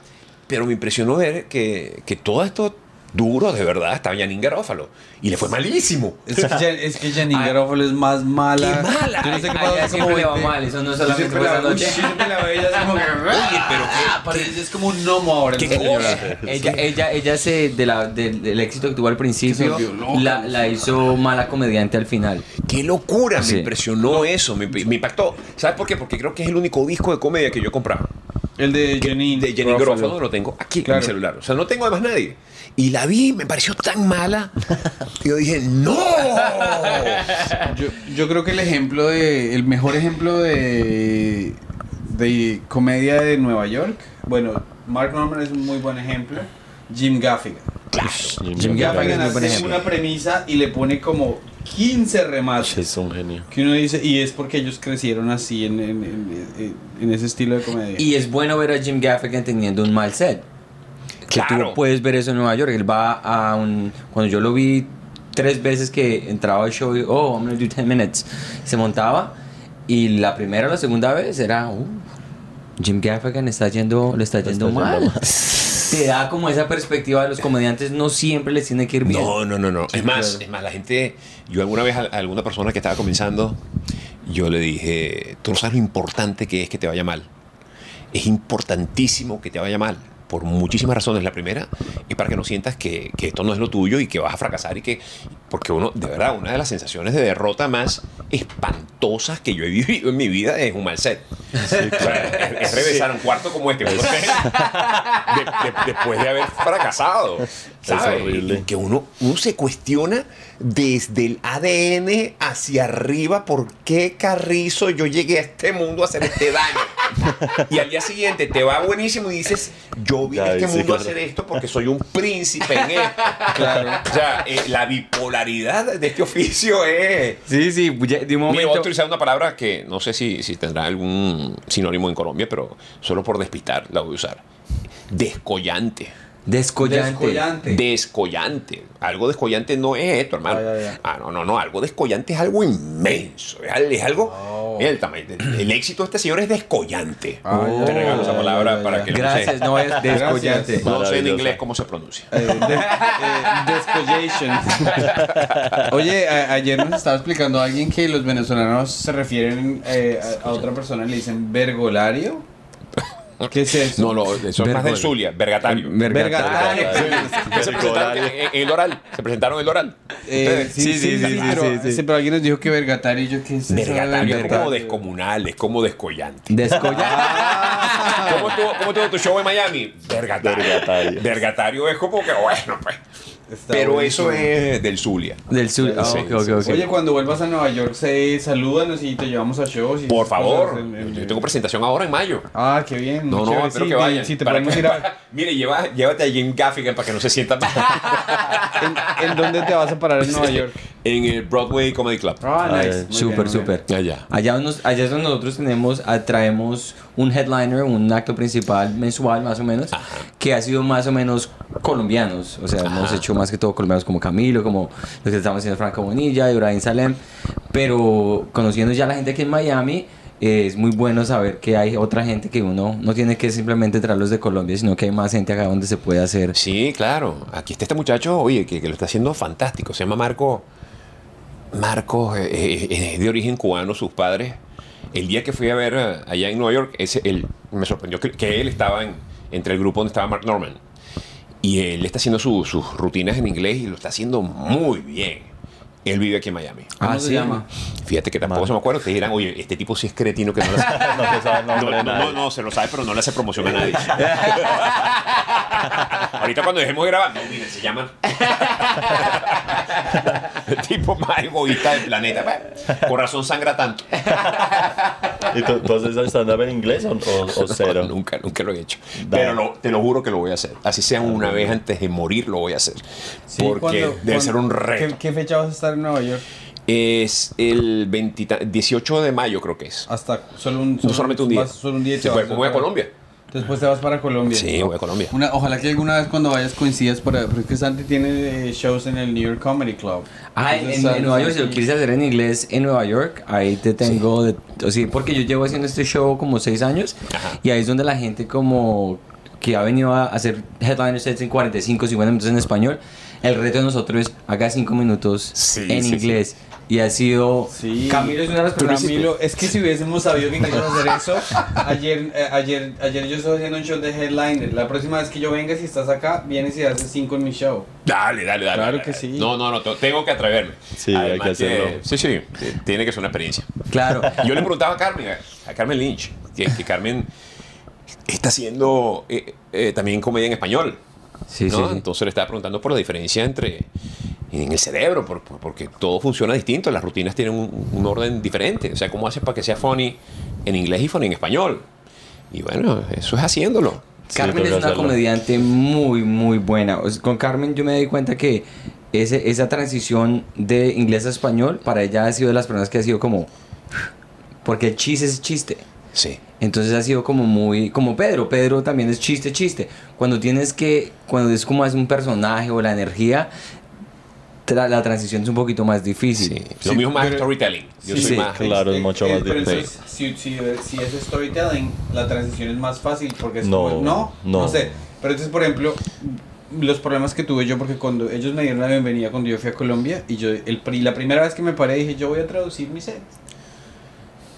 Pero me impresionó ver que, que todo esto duro, de verdad, estaba Janine Garófalo. Y le fue malísimo. Es que, ya- es que Janine Garofalo es más mala. ¡Qué mala! Yo no sé qué pasa. ella como siempre le va 20. mal, eso no Yo solamente la, esa noche. siempre la es como que... Oye, pero qué- Parece- es como un gnomo ahora. Ella, ella, ella se, de la, del- del éxito que tuvo al principio, loca. la, la hizo mala comediante al final. ¡Qué locura! Sí. Me impresionó eso, me, me impactó. ¿Sabes por qué? Porque creo que es el único disco de comedia que yo he comprado. El de Janine. de Jenny Garofalo. Garofalo lo tengo aquí Claro. en mi celular. O sea, no tengo además nadie. Y la vi, me pareció tan mala. que yo dije, ¡No! Yo, yo creo que el ejemplo de. El mejor ejemplo de. De comedia de Nueva York. Bueno, Mark Norman es un muy buen ejemplo. Jim Gaffigan. Jim Jim Gaffigan hace una premisa y le pone como 15 remates. Es un genio. Que uno dice, y es porque ellos crecieron así en, en, en- en- ese estilo de comedia. Y es bueno ver a Jim Gaffigan teniendo un mal set. que Claro. tú puedes ver eso en Nueva York. Él va a un... Cuando yo lo vi tres veces que entraba al show y, oh, I'm gonna do 10 minutes, se montaba y la primera o la segunda vez era, uh, Jim Gaffigan está yendo, le está Le yendo está mal. yendo mal. Te da como esa perspectiva de los comediantes, no siempre les tiene que ir bien. No, no, no, no. Sí, es más, claro. es más, la gente, yo alguna vez a, a alguna persona que estaba comenzando, yo le dije, tú no sabes lo importante que es que te vaya mal. Es importantísimo que te vaya mal. Por muchísimas razones. La primera es para que no sientas que, que esto no es lo tuyo y que vas a fracasar y que... Porque uno, de verdad, una de las sensaciones de derrota más espantosas que yo he vivido en mi vida es un mal set. O sea, es, es regresar a un cuarto como este. de- de- después de haber fracasado. ¿Sabes? horrible. Y que uno, uno se cuestiona desde el ADN hacia arriba por qué carrizo yo llegué a este mundo a hacer este daño. y al día siguiente te va buenísimo y dices, yo vine a este mundo a claro. hacer esto porque soy un príncipe en esto. Claro. O sea, eh, la bipolaridad de este oficio es... Sí, sí, de un Mira, voy a momento... utilizar una palabra que no sé si, si tendrá algún sinónimo en Colombia, pero solo por despistar la voy a usar. Descollante. Descollante. Descollante. Descollante. Algo descollante no es esto, hermano. Ah. Ah, no, no, no. Algo descollante es algo inmenso. Es, al- es algo. Oh. Mira el tamaño. El, el éxito de este señor es descollante. Ah, Te ya, regalo esa palabra para que no Gracias, sé. no es descollante. No sé en inglés cómo se pronuncia. Eh, de- eh, descollation. Oye, a- ayer nos estaba explicando alguien que los venezolanos se refieren eh, a, a otra persona y le dicen vergolario. ¿Qué es eso? No, no, eso es más del Zulia, vergatario. Vergatario. Se presentaron en, el oral. Se presentaron en el oral. Eh, sí, sí, sí, pero, sí, sí. sí, pero alguien nos dijo que vergatario y yo qué es de Vergatario es como descomunal, es como descollante. Descollante. ¿Cómo estuvo, ¿Cómo estuvo tu show en Miami? Vergatario. Vergatario. Vergatario es como que, bueno, pues. Está Pero eso es del Zulia. Del sur. Ah, Sí. Oye, cuando vuelvas a Nueva York, se salúdanos y te llevamos a shows. y Por favor. cosas en- en- Yo tengo presentación ahora en mayo. Ah, qué bien. No, no, chévere. espero Sí, que vayan. Sí, te Para podemos que- ir a... Mire, lleva, llévate a Jim Gaffigan para que no se sienta mal. ¿En, en dónde te vas a parar en Nueva York? En el Broadway Comedy Club. Ah, Ah, nice. eh, Súper, súper. Allá. Allá, nos- allá es donde nosotros tenemos, ah, traemos un headliner, un acto principal mensual más o menos, que ha sido más o menos colombianos. O sea, hemos hecho más que todo colombianos como Camilo, como los que estamos haciendo Franco Bonilla, Ibrahim Salem. Pero conociendo ya a la gente aquí en Miami, eh, es muy bueno saber que hay otra gente que uno no tiene que simplemente traerlos de Colombia, sino que hay más gente acá donde se puede hacer. Sí, claro. Aquí está este muchacho, oye, que, que lo está haciendo fantástico. Se llama Marco. Marco eh, eh, es de origen cubano, sus padres. El día que fui a ver eh, allá en Nueva York, ese, él, me sorprendió que, que él estaba en- entre el grupo donde estaba Mark Norman. Y él está haciendo su- sus rutinas en inglés y lo está haciendo muy bien. Él vive aquí en Miami. ¿Cómo Ah, se sí. llama? Fíjate que tampoco se me acuerdo. Te dirán, oye, este tipo sí es cretino que no le hace. No se sabe No, no, no, no, se lo sabe, pero no le hace promoción a nadie. Ahorita cuando dejemos de grabar, no, miren, se llaman. El tipo más egoísta del planeta. Bueno, Con razón sangra tanto. ¿Y tú, tú haces stand-up en inglés o, o- o cero? No, nunca, nunca lo he hecho. Dale. Pero lo- te lo juro que lo voy a hacer. Así sea una vez antes de morir, lo voy a hacer. Sí, Porque ¿cuándo- debe cuándo- ser un reto. ¿Qué, qué fecha vas a estar en Nueva York? Es el 20 y ta- 18 de mayo, creo que es. Hasta solo un, No solamente un día. solo un día y te Sí, vas pues, me voy a Colombia. Después te vas para Colombia. Sí, voy a Colombia. Una, ojalá que alguna vez cuando vayas coincidas por ahí, porque Santi tiene eh, shows en el New York Comedy Club. Ah, en, Entonces, en Santi- Nueva York, si lo quieres hacer en inglés en Nueva York, ahí te tengo, de, o sea, porque yo llevo haciendo este show como seis años Ajá. y ahí es donde la gente como que ha venido a hacer headliner sets en 45, 50 minutos en español, el reto de nosotros es haga cinco minutos Sí, en sí, inglés. Y ha sido... Sí. Camilo es una de las personas... Camilo, es que si hubiésemos sabido que querías hacer eso, ayer, eh, ayer, ayer yo estoy haciendo un show de headliner. La próxima vez que yo venga, si estás acá, vienes y haces cinco en mi show. Dale, dale, dale. Claro dale, que dale. sí. No, no, no, te- tengo que atreverme. Sí, hay que hacerlo. Sí, sí, sí, tiene que ser una experiencia. Claro. Yo le preguntaba a Carmen, a, a Carmen Lynch, que, que Carmen está haciendo eh, eh, también comedia en español. Sí, ¿no? sí, sí. Entonces le estaba preguntando por la diferencia entre en el cerebro, por- por- porque todo funciona distinto, las rutinas tienen un, un orden diferente. O sea, ¿cómo haces para que sea funny en inglés y funny en español? Y bueno, eso es haciéndolo. Carmen es una hacerlo. comediante muy, muy buena. O sea, con Carmen yo me di cuenta que ese, esa transición de inglés a español para ella ha sido de las personas que ha sido como... Porque el chiste es chiste. Sí. Entonces ha sido como muy, como Pedro, Pedro también es chiste, chiste. Cuando tienes que, cuando es como es un personaje o la energía, tra- la transición es un poquito más difícil. Sí. Lo mismo más storytelling. Yo Sí, soy sí, más. claro, es mucho más pero difícil. entonces, si, si, si es storytelling, la transición es más fácil porque es No, como, no, no, no. sé. Pero entonces, por ejemplo, los problemas que tuve yo, porque cuando ellos me dieron la bienvenida cuando yo fui a Colombia, y yo, el, pri- la primera vez que me paré dije, yo voy a traducir mi set.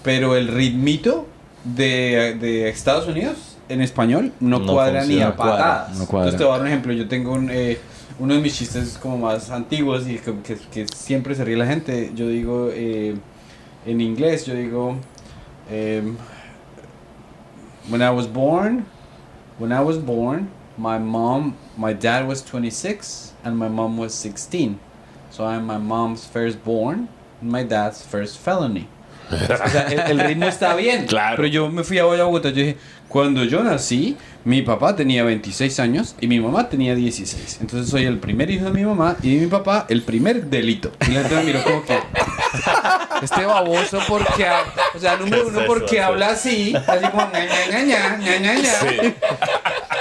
Pero el ritmito de, de Estados Unidos en español no, No cuadra ni a patadas. no cuadra. Entonces te voy a dar un ejemplo. Yo tengo un, eh, uno de mis chistes como más antiguos y que, que- que siempre se ríe la gente. Yo digo eh, en inglés, yo digo, em, when I was born, when I was born, my mom, my dad was 26 and my mom was 16. So I'm my mom's firstborn and my dad's first felony. O sea, el, el ritmo está bien. Claro. Pero yo me fui a Bogotá, yo dije, cuando yo nací, mi papá tenía 26 años y mi mamá tenía 16. Entonces soy el primer hijo de mi mamá y de mi papá el primer delito. Y la gente me miró como que... Este baboso porque... ha- O sea, número ¿Qué es uno, porque habla así, así como... ña, ña, ña, ña, ña, ña. Sí.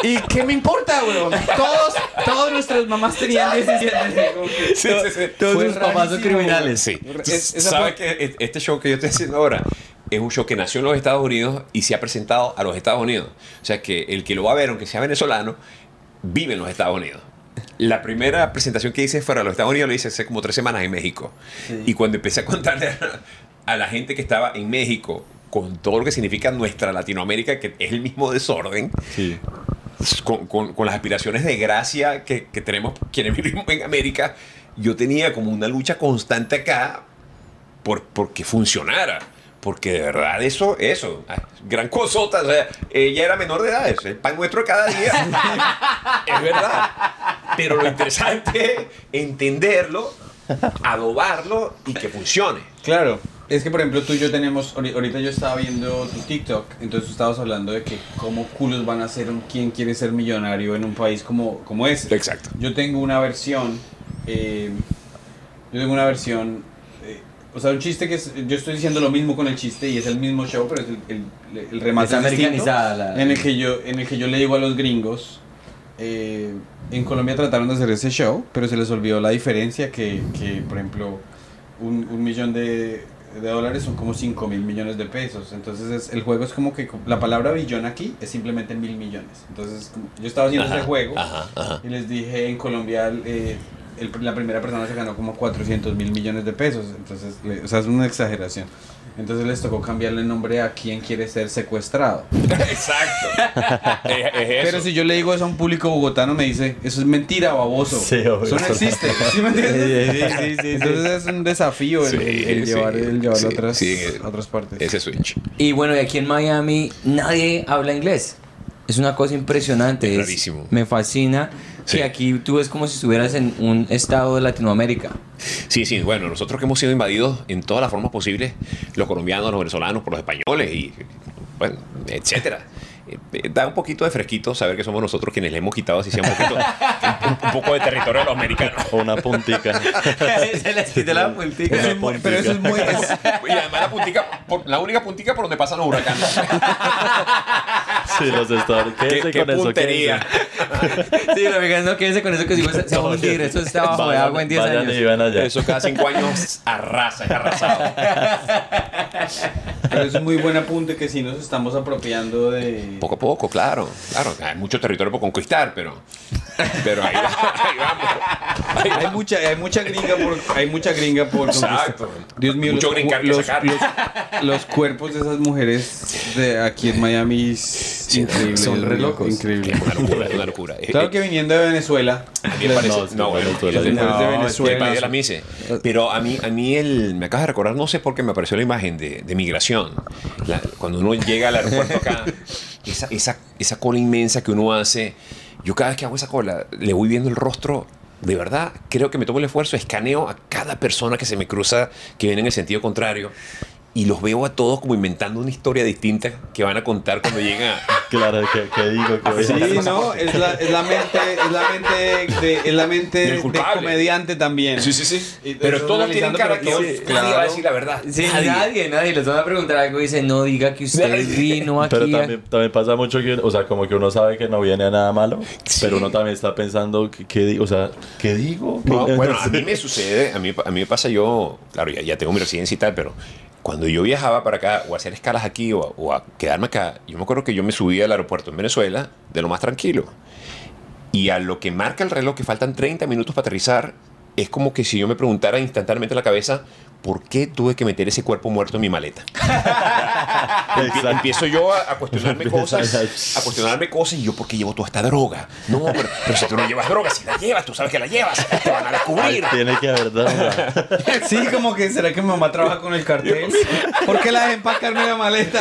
¿Y qué me importa, weón? Todos, todas nuestras mamás tenían 17. como que- Sí, sí, sí. Todos sus papás son criminales. Sí. Es- ¿Sabes que este show que yo estoy haciendo ahora es un show que nació en los Estados Unidos y se ha presentado a los Estados Unidos? O sea que el que lo va a ver, aunque sea venezolano, vive en los Estados Unidos. La primera presentación que hice fuera de los Estados Unidos lo hice hace como tres semanas en México. Sí. Y cuando empecé a contarle a, a la gente que estaba en México con todo lo que significa nuestra Latinoamérica, que es el mismo desorden, Sí. Con, con- con las aspiraciones de gracia que, que tenemos quienes vivimos en América, yo tenía como una lucha constante acá por, porque funcionara. Porque de verdad eso, eso, ay, gran cosota, o sea, ella era menor de edad, es el pan nuestro de cada día. es verdad. Pero lo interesante es entenderlo, adobarlo y que funcione. Claro. Es que, por ejemplo, tú y yo tenemos... ahori- Ahorita yo estaba viendo tu TikTok, entonces tú estabas hablando de que cómo culos van a ser un quién quiere ser millonario en un país como, como ese. Exacto. Yo tengo una versión... eh, yo tengo una versión... eh, o sea, un chiste que es... Yo estoy diciendo lo mismo con el chiste y es el mismo show, pero es el, el, el remate es americanizada la- En el, que yo, en el que yo le digo a los gringos... eh, en Colombia trataron de hacer ese show, pero se les olvidó la diferencia que, que por ejemplo, un, un millón de, de dólares son como 5 mil millones de pesos. Entonces es- el juego es como que la palabra billón aquí es simplemente mil millones. Entonces yo estaba haciendo Ajá, ese juego ajá, ajá. y les dije en Colombia eh, el- la primera persona se ganó como 400 mil millones de pesos. Entonces, le- o sea, es una exageración. Entonces les tocó cambiarle el nombre a quién quiere ser secuestrado. Exacto. es, es eso. Pero si yo le digo eso a un público bogotano, me dice, eso es mentira, baboso. Sí, obvio. Eso no existe. ¿Sí me entiendes? Sí, sí, sí, sí. Entonces es un desafío el, Sí, el- el sí, llevar, el llevarlo sí, a, otras, sí. a otras partes. Ese switch. Y bueno, y aquí en Miami nadie habla inglés. Es una cosa impresionante. Es es- rarísimo. me fascina Sí. que aquí tú ves como si estuvieras en un estado de Latinoamérica. Sí, sí, bueno, nosotros que hemos sido invadidos en todas las formas posibles, los colombianos, los venezolanos, por los españoles y, bueno, etcétera. Eh, eh, Da un poquito de fresquito saber que somos nosotros quienes le hemos quitado así sea un poquito, un, un poco de territorio a los americanos. O una puntica. Se les quita la puntica. Pero eso es muy... es- Y además la puntica, por- la única puntica por donde pasan los huracanes. Sí, los estados. qué Quédese qué con eso. puntería. Sí, lo que no quédense con eso que si se va a hundir. Eso está bajo de Vayan- agua en 10 vayan años. y van allá. Eso cada cinco años arrasa, es arrasado. pero es un muy buen apunte que sí nos estamos apropiando de... Poco a poco, claro. Claro, hay mucho territorio por conquistar, pero, pero ahí, va- ahí vamos. Ahí Hay va. mucha, hay mucha gringa por, hay mucha gringa por Exacto. conquistar. Dios mío, Mucho los, los, los- los cuerpos de esas mujeres de aquí en Miami es increíble. son re locos. Increíble. Una locura, una locura. Eh, Claro eh, que viniendo de Venezuela, a mí me parece- No, bueno, Venezuela No, de de la mise. Pero a mí, a mí el, me acabas de recordar, no sé por qué me apareció la imagen de, de migración. La- cuando uno llega al aeropuerto acá, esa, esa, esa cola inmensa que uno hace, yo cada vez que hago esa cola, le voy viendo el rostro. De verdad, creo que me tomo el esfuerzo, escaneo a cada persona que se me cruza, que viene en el sentido contrario, y los veo a todos como inventando una historia distinta que van a contar cuando lleguen a, Claro, ¿qué, qué digo? ¿Qué voy a Sí, hacer? no, es la, es la mente, es la mente de, es la mente Del de comediante también. Sí, sí, sí. Pero todos tienen cara que hoy claro. nadie va a decir la verdad. Sí, nadie, nadie, Les van a preguntar algo y dice, no diga que usted Nadie. vino aquí. Pero a- también, también pasa mucho que, o sea, como que uno sabe que no viene a nada malo, Sí. pero uno también está pensando, ¿qué, qué digo? O sea, ¿qué digo? No, ¿Qué- bueno, no a mí me sucede, a mí, a mí me pasa yo, claro, ya, ya tengo mi residencia y tal, pero cuando yo viajaba para acá o hacer escalas aquí o o a quedarme acá, yo me acuerdo que yo me subía al aeropuerto en Venezuela de lo más tranquilo. Y a lo que marca el reloj que faltan 30 minutos para aterrizar, es como que si yo me preguntara instantáneamente en la cabeza, ¿por qué tuve que meter ese cuerpo muerto en mi maleta? Empiezo yo a, a cuestionarme cosas, a- cuestionarme cosas y yo, ¿por qué llevo toda esta droga? No, pero, pero si tú no llevas droga, si la llevas, tú sabes que la llevas, te van a descubrir. Tiene que haber droga. Sí, como que será que mi mamá trabaja con el cartel. ¿Por qué la dejé empacarme la maleta?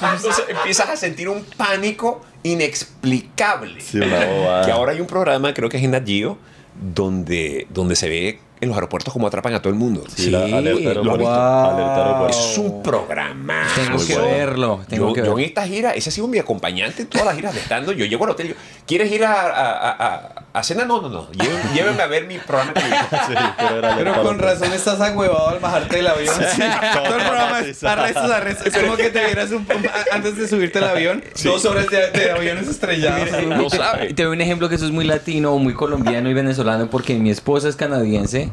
Entonces empiezas a sentir un pánico inexplicable. Sí. Que ahora hay un programa, creo que es en Nat Geo, donde, donde se ve en los aeropuertos cómo atrapan a todo el mundo. Sí, la alerta ¿lo has aeropuerto. aeropuerto. Es un programa. Tengo que bueno. verlo, tengo yo, que yo ver. en esta gira, ese ha sido mi acompañante en todas las giras de estando. Yo llego al hotel y yo, ¿quieres ir a, a, a, a- a cenar? No, no, no. Llévenme, llévenme a ver mi programa de televisión. Sí, pero era Pero con razón estás agüevado al bajarte del avión. Sí, Todo el programa es arrestos, arrestos. Es como que te vieras un, antes de subirte al avión, dos horas de, de aviones estrellados. No sabe. Y te doy un ejemplo que eso es muy latino, muy colombiano y venezolano, porque mi esposa es canadiense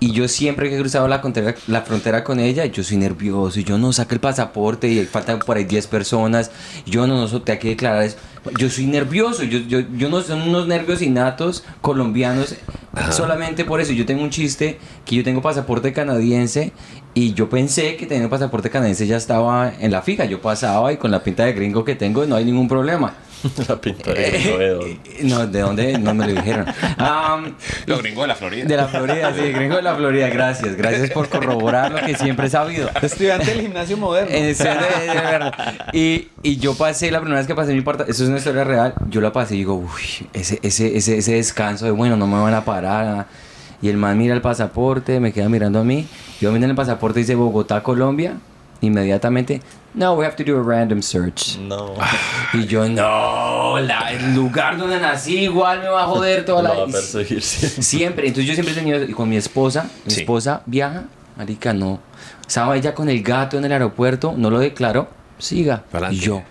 y yo siempre que he cruzado la frontera, la frontera con ella, yo soy nervioso y yo no saco el pasaporte y faltan por ahí 10 personas. Yo no, no, te hay que declarar eso. Yo soy nervioso, yo, yo, yo no son unos nervios innatos colombianos. Solamente por eso yo tengo un chiste que yo tengo pasaporte canadiense y yo pensé que teniendo pasaporte canadiense ya estaba en la fija. Yo pasaba y con la pinta de gringo que tengo no hay ningún problema. La pinta de Quevedo. Eh, No, ¿de dónde? No me lo dijeron. Am, Los gringos de la Florida. de la Florida, sí, gringo de la Florida. Gracias, gracias por corroborar lo que siempre he sabido. Estudiante del gimnasio moderno. De- de verdad. Y, y yo pasé, la primera vez que pasé mi parte, eso es una historia real, yo la pasé y digo, uy, ese, ese, ese, ese descanso de, bueno, no me van a parar. ah". Y el man mira el pasaporte, me queda mirando a mí. Yo miro en el pasaporte dice Bogotá, Colombia. Inmediatamente, no, we have to do a random search. No. Y yo, no, la- el lugar donde nací igual me va a joder toda la va a perseguir siempre. Siempre, entonces yo siempre he tenido, y con mi esposa, mi Sí. esposa viaja, marica, no. Estaba ella con el gato en el aeropuerto, no lo declaró, siga. Pa'lante. Y yo,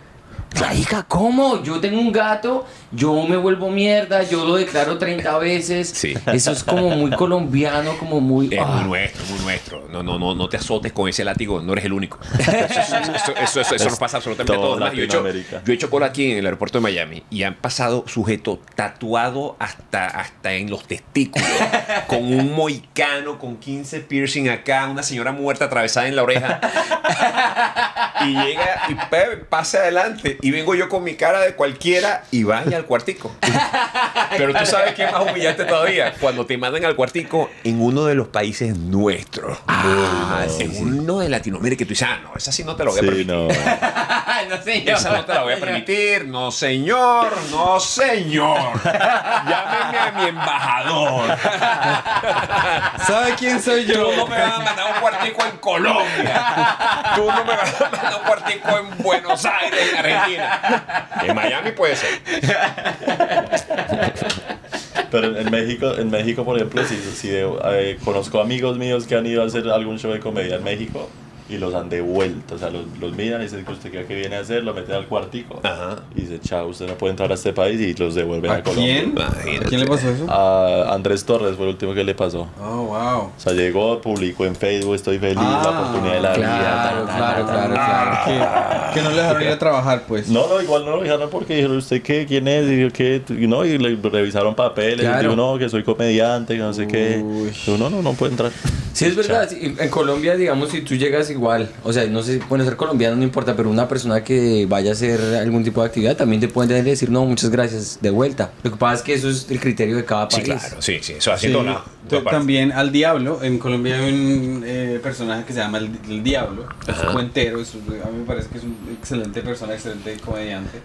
marica, ¿cómo? Yo tengo un gato, yo me vuelvo mierda, yo lo declaro 30 veces. Sí. Eso es como muy colombiano, como muy... Es ah. muy nuestro, muy nuestro. No, no, no, no te azotes con ese látigo, no eres el único. Eso, eso, eso, eso, eso- eso nos pasa absolutamente a Todo todos. Más, Yo he, hecho, yo he hecho cola aquí en el aeropuerto de Miami y han pasado sujetos tatuado hasta, hasta en los testículos, con un moicano, con 15 piercing acá, una señora muerta atravesada en la oreja. Y llega y pasa adelante. Y vengo yo con mi cara de cualquiera y vaya al cuartico. Pero tú sabes que es más humillante todavía. Cuando te mandan al cuartico en uno de los países nuestros. Ah, en uno de Latinoamérica. Y tú dices, ah, no, esa sí no te lo voy a Sí, permitir. no. no yo. Esa no te la voy a permitir. No, señor. No, señor. Llámeme a mi embajador. ¿Sabe quién soy Tú yo? no me vas a mandar un cuartico en Colombia. Tú no me vas a mandar un cuartico en Buenos Aires, en Argentina. En Miami puede ser. Pero en México, en México, por ejemplo, sí, sí, eh, conozco amigos míos que han ido a hacer algún show de comedia en México y los han devuelto. O sea, los, los miran y dicen que usted qué viene a hacer, lo meten al cuartico. Ajá. Y dice, chao, usted no puede entrar a este país y los devuelven a, ¿A Colombia. quién? Imagínate. ¿A quién le pasó eso? A Andrés Torres fue el último que le pasó. Oh, wow. O sea, llegó, publicó en Facebook, estoy feliz, Ah, la oportunidad de la Claro, vida. claro, claro, claro. Que, que no le dejaron ir a trabajar, pues. No, no, igual no lo dejaron porque dijeron, ¿usted qué? ¿Quién es? Y yo, ¿qué? Y no, y le revisaron papeles. Claro. Y dijo, no, que soy comediante, que no sé qué. Uy. Dijo, no, no, no puede entrar. Sí, es verdad. sí, En Colombia, digamos, si tú llegas igual, o sea, no sé, bueno, ser colombiano no importa, pero una persona que vaya a hacer algún tipo de actividad también te pueden decir, no, muchas gracias, de vuelta. Lo que pasa es que eso es el criterio de cada Sí, país. claro. Sí, sí. Eso Sí, haciendo nada. también al diablo. En Colombia hay un eh, personaje que se llama el, el diablo. Es un cuentero. es un- a mí me parece que es un excelente persona, excelente comediante.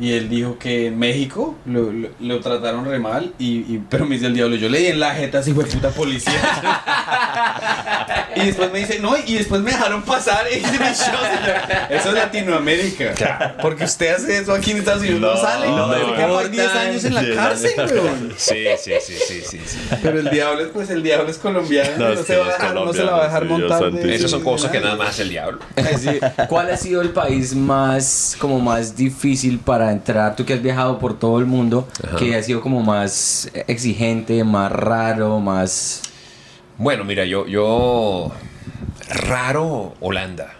Y él dijo que en México lo, lo, lo trataron re mal. Y, y- pero me dice el diablo, yo le di en la jeta así fue puta policía. y después me dice, no, y después me dejaron pasar. Y hice mi show, señor. Eso es Latinoamérica. Porque usted hace eso aquí en Estados Unidos. No, No, sale. no, No, se no. queda por 10 años en la cárcel, weón. Sí, sí, sí, sí, sí, sí. Pero el diablo, es, pues el diablo es colombiano. No, No, se, va a dejar, no se la va a dejar montar. De-. Esas son cosas que nada más hace el diablo. Sí. ¿Cuál ha sido el país más como más difícil para entrar? Tú que has viajado por todo el mundo, que ha sido como más exigente, más raro, más Bueno, mira, yo, yo raro Holanda.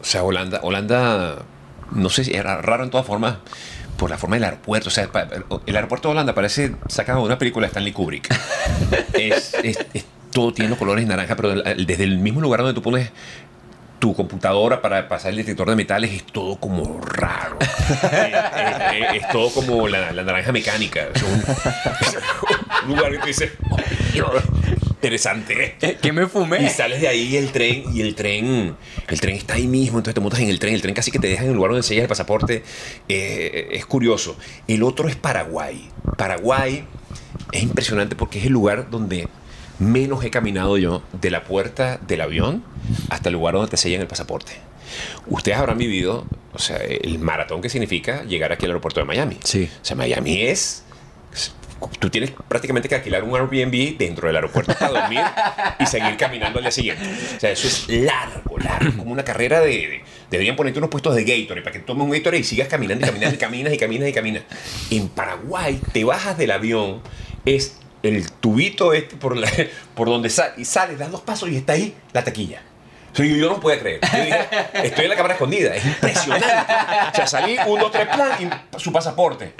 O sea, Holanda, Holanda, no sé si era raro en todas formas por la forma del aeropuerto. O sea, el aeropuerto de Holanda parece sacado de una película de Stanley Kubrick. es, es- es- todo tiene los colores naranja, pero desde el mismo lugar donde tú pones tu computadora para pasar el detector de metales es todo como raro. Eh, eh, eh, es todo como la, la naranja mecánica. Es un, un lugar que tú dices, "Oh, Dios, interesante. ¿Qué me fumé? Y sales de ahí el tren, y el tren, el tren está ahí mismo, entonces te montas en el tren, el tren casi que te deja en el lugar donde sellas el pasaporte. Eh, es curioso. El otro es Paraguay. Paraguay es impresionante porque es el lugar donde menos he caminado yo de la puerta del avión hasta el lugar donde te sellan el pasaporte. Ustedes habrán vivido, o sea, el maratón que significa llegar aquí al aeropuerto de Miami. Sí. O sea, Miami es Tú tienes prácticamente que alquilar un Airbnb dentro del aeropuerto para dormir y seguir caminando al día siguiente. O sea, eso es largo, largo, como una carrera de... de- deberían ponerte unos puestos de Gatorade para que tomes un Gatorade y sigas caminando y caminando y caminas y caminas y caminas. En Paraguay te bajas del avión, es el tubito este por, por donde sales y sales, das dos pasos y está ahí la taquilla. O yo, yo no puedo creer. Estoy en la cámara escondida. Es impresionante. O sea, salí, un, dos, tres, plan, y su pasaporte.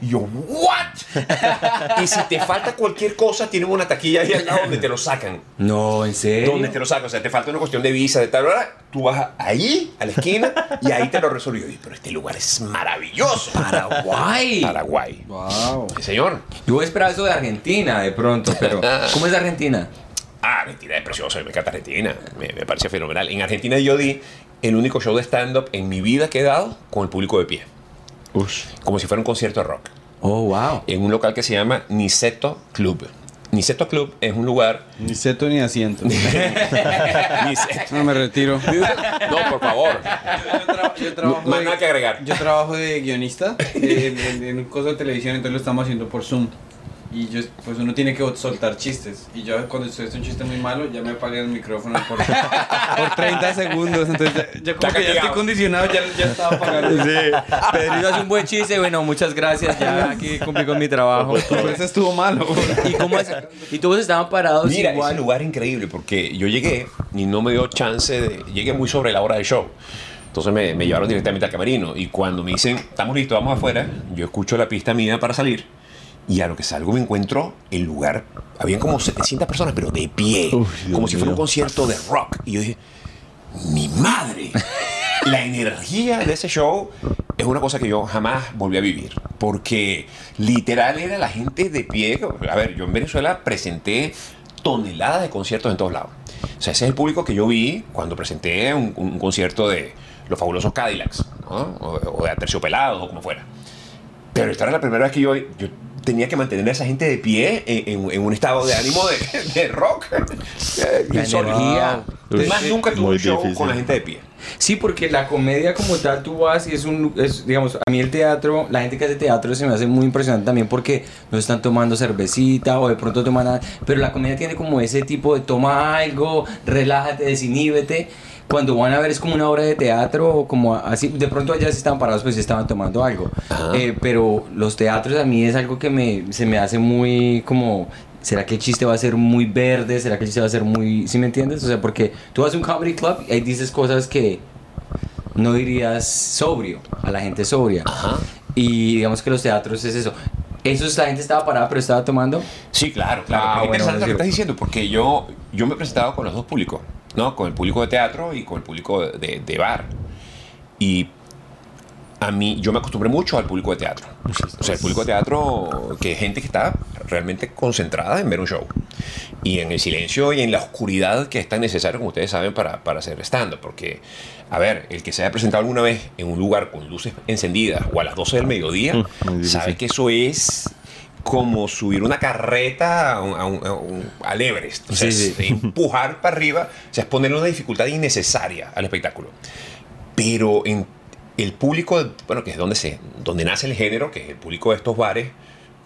Y yo, ¿what? Y si te falta cualquier cosa, tienen una taquilla ahí al lado donde te lo sacan. No, en serio. Donde te lo sacan. O sea, te falta una cuestión de visa, de tal hora. Tú vas ahí, a la esquina, y ahí te lo resolvió. Y, Pero este lugar es maravilloso. Paraguay. Paraguay. Wow. Sí, señor. Yo esperaba eso de Argentina de pronto, pero ¿cómo es Argentina? Ah, Argentina es precioso, me encanta Argentina, me, me parece fenomenal. En Argentina yo di el único show de stand-up en mi vida que he dado con el público de pie, Ush. como si fuera un concierto de rock, Oh, wow. en un local que se llama Niceto Club. Niceto Club es un lugar... Ni seto ni asiento. Niceto- No, me retiro. No, por favor, Yo, tra- yo trabajo más de- nada que agregar. Yo trabajo de guionista eh, en, en- en un coso de televisión, entonces lo estamos haciendo por Zoom. Y yo, pues uno tiene que soltar chistes. Y yo cuando estoy haciendo un chiste muy malo, ya me apagan el micrófono por, por 30 segundos. Entonces ya, ya como que ya estoy condicionado, ya, ya estaba apagando. Pedrito hace un buen chiste, bueno, muchas gracias, ya aquí cumplí con mi trabajo. Por eso estuvo malo. ¿Y cómo es? ¿Y todos estaban parados Mira, igual? ese lugar increíble porque yo llegué y no me dio chance de... Llegué muy sobre la hora del show. Entonces me, me llevaron directamente al camerino y cuando me dicen, estamos listos, vamos afuera, yo escucho la pista mía para salir y a lo que salgo me encuentro el lugar, habían como 700 personas, pero de pie, Dios como si fuera un concierto de rock. Y yo dije, mi madre. La energía de ese show es una cosa que yo jamás volví a vivir. Porque literal era la gente de pie. A ver, yo en Venezuela presenté toneladas de conciertos en todos lados. O sea, ese es el público que yo vi cuando presenté un, un concierto de los fabulosos Cadillacs, ¿no? o, o de Aterciopelados, o como fuera. Pero esta era la primera vez que yo, yo tenía que mantener a esa gente de pie en, en- en un estado de ánimo de, de rock. La energía. Uy, Más nunca tuve un show difícil. con la gente de pie. Sí, porque la comedia como tal, tú vas y es un, es, digamos, a mí el teatro, la gente que hace teatro se me hace muy impresionante también porque no están tomando cervecita o de pronto toman nada, pero la comedia tiene como ese tipo de toma algo, relájate, desiníbete. Cuando van a ver es como una obra de teatro o como así, de pronto allá si estaban parados pues estaban tomando algo. Eh, pero los teatros a mí es algo que me, se me hace muy como... ¿Será que el chiste va a ser muy verde? ¿Será que el chiste va a ser muy... ¿Sí me entiendes? O sea, porque tú vas a un comedy club y ahí dices cosas que no dirías sobrio, a la gente sobria. Ajá. Y digamos que los teatros es eso. Eso es, la gente estaba parada pero estaba tomando. Sí, claro, claro. Ah, bueno, interesante lo que estás diciendo, porque yo, yo me he presentado con los dos públicos, ¿no? Con el público de teatro y con el público de, de bar. Y a mí, yo me acostumbré mucho al público de teatro. O sea, el público de teatro, que es gente que está realmente concentrada en ver un show. Y en el silencio y en la oscuridad que es tan necesario, como ustedes saben, para, para hacer stand-up. Porque, a ver, el que se haya presentado alguna vez en un lugar con luces encendidas o a las 12 del mediodía, Mm, sabe que eso es como subir una carreta a un, a un- a un- al Everest. O sea, Sí, es sí. empujar para arriba, o sea, es ponerle una dificultad innecesaria al espectáculo. Pero en el público, bueno, que es donde, se, donde nace el género, que es el público de estos bares,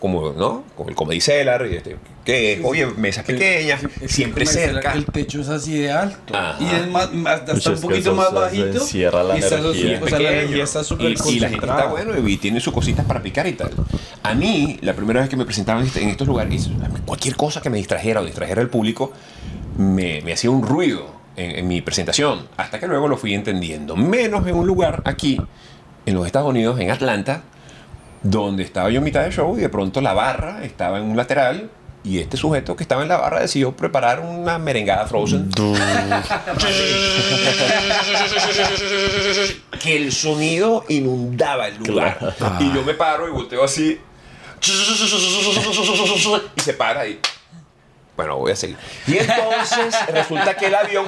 como, ¿no? Como el Comedy Cellar, y este, que es, oye, mesas pequeñas, siempre el- cerca. El techo es así de alto. Ajá. Y es más, más- hasta Uy, es un poquito más bajito. se encierra la y energía. su- o sea, la energía está súper y, y la gente está bueno y tiene sus cositas para picar y tal. A mí, la primera vez que me presentaba en, este- en estos lugares, cualquier cosa que me distrajera o distrajera al público, me, me hacía un ruido en, en mi presentación. Hasta que luego lo fui entendiendo. Menos en un lugar aquí, en los Estados Unidos, en Atlanta, donde estaba yo en mitad del show y de pronto la barra estaba en un lateral. Y este sujeto que estaba en la barra decidió preparar una merengada frozen que el sonido inundaba el lugar. Y yo me paro y volteo así. Y se para y. Bueno, voy a seguir. Y entonces resulta que el avión.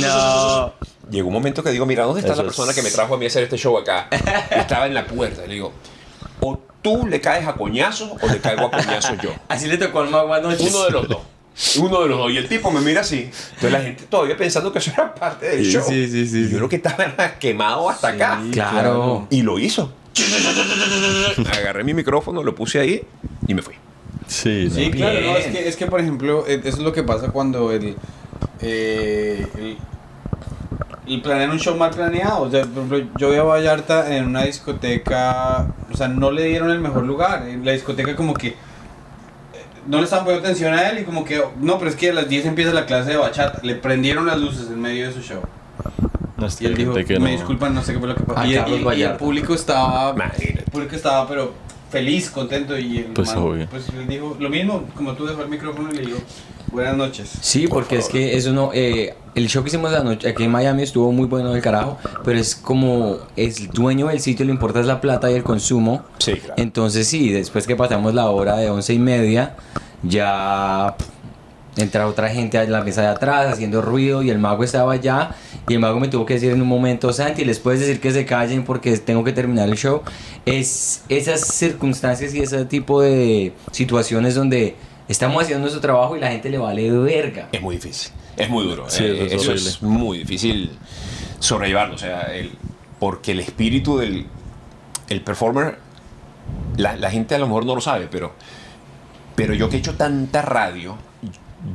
No. Llegó un momento que digo, mira, ¿dónde está Eso la persona es- que me trajo a mí a hacer este show acá? Y estaba en la puerta. Y le digo, o tú le caes a coñazos o le caigo a coñazos yo. Así le tocó al mago anoche. Uno de los dos. Uno de los dos. Y el tipo me mira así. Entonces la gente todavía pensando que eso era parte del Sí, show. sí, sí, sí, yo lo que estaba quemado hasta acá. Claro. Y lo hizo. Agarré mi micrófono, lo puse ahí y me fui. Sí, Sí, no. claro, no, Bien. es que, es que por ejemplo, eh, eso es lo que pasa cuando el, eh, el, el planean un show mal planeado. O sea, por ejemplo, yo voy a Vallarta en una discoteca, o sea, no le dieron el mejor lugar. En la discoteca como que eh, no le estaban poniendo atención a él y como que, no, pero es que a las 10 empieza la clase de bachata. Le prendieron las luces en medio de su show. No, Y él dijo, que me no- disculpan, no sé qué fue lo que pasó. A Y, y- y el público estaba Imagínate. el público estaba pero feliz, contento y el Pues, man, obvio. pues él dijo lo mismo, como tú dejó el micrófono y le dijo buenas noches. Sí, porque es que eso no. eh, el show que hicimos anoche aquí en Miami estuvo muy bueno del carajo, pero es como es el dueño del sitio, le importa es la plata y el consumo. Sí, claro. Entonces, sí, después que pasamos la hora de once y media, ya entra otra gente a la mesa de atrás haciendo ruido y el mago estaba allá. Y el mago me tuvo que decir en un momento, Santi, les puedes decir que se callen porque tengo que terminar el show. Es esas circunstancias y ese tipo de situaciones donde estamos haciendo nuestro trabajo y la gente le vale verga. Es muy difícil. Es muy duro. Sí, Eh, eso es eso es muy difícil sobrellevarlo. O sea, el, porque el espíritu del el performer, la, la gente a lo mejor no lo sabe, pero, pero yo que he hecho tanta radio,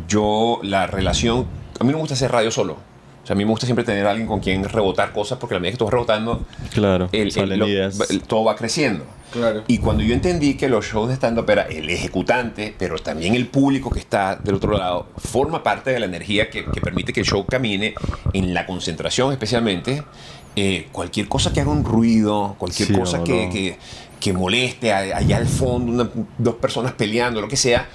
yo la relación, a mí no me gusta hacer radio solo. O sea, a mí me gusta siempre tener a alguien con quien rebotar cosas porque a la medida que tú vas rebotando, Claro, el- el- lo- ideas. el- todo va creciendo. Claro. Y cuando yo entendí que los shows de stand-up era el ejecutante, pero también el público que está del otro lado, forma parte de la energía que, que permite que el show camine, en la concentración especialmente, eh, cualquier cosa que haga un ruido, cualquier Sí, cosa no, que, no. que- que moleste a- allá al fondo, una- dos personas peleando, lo que sea,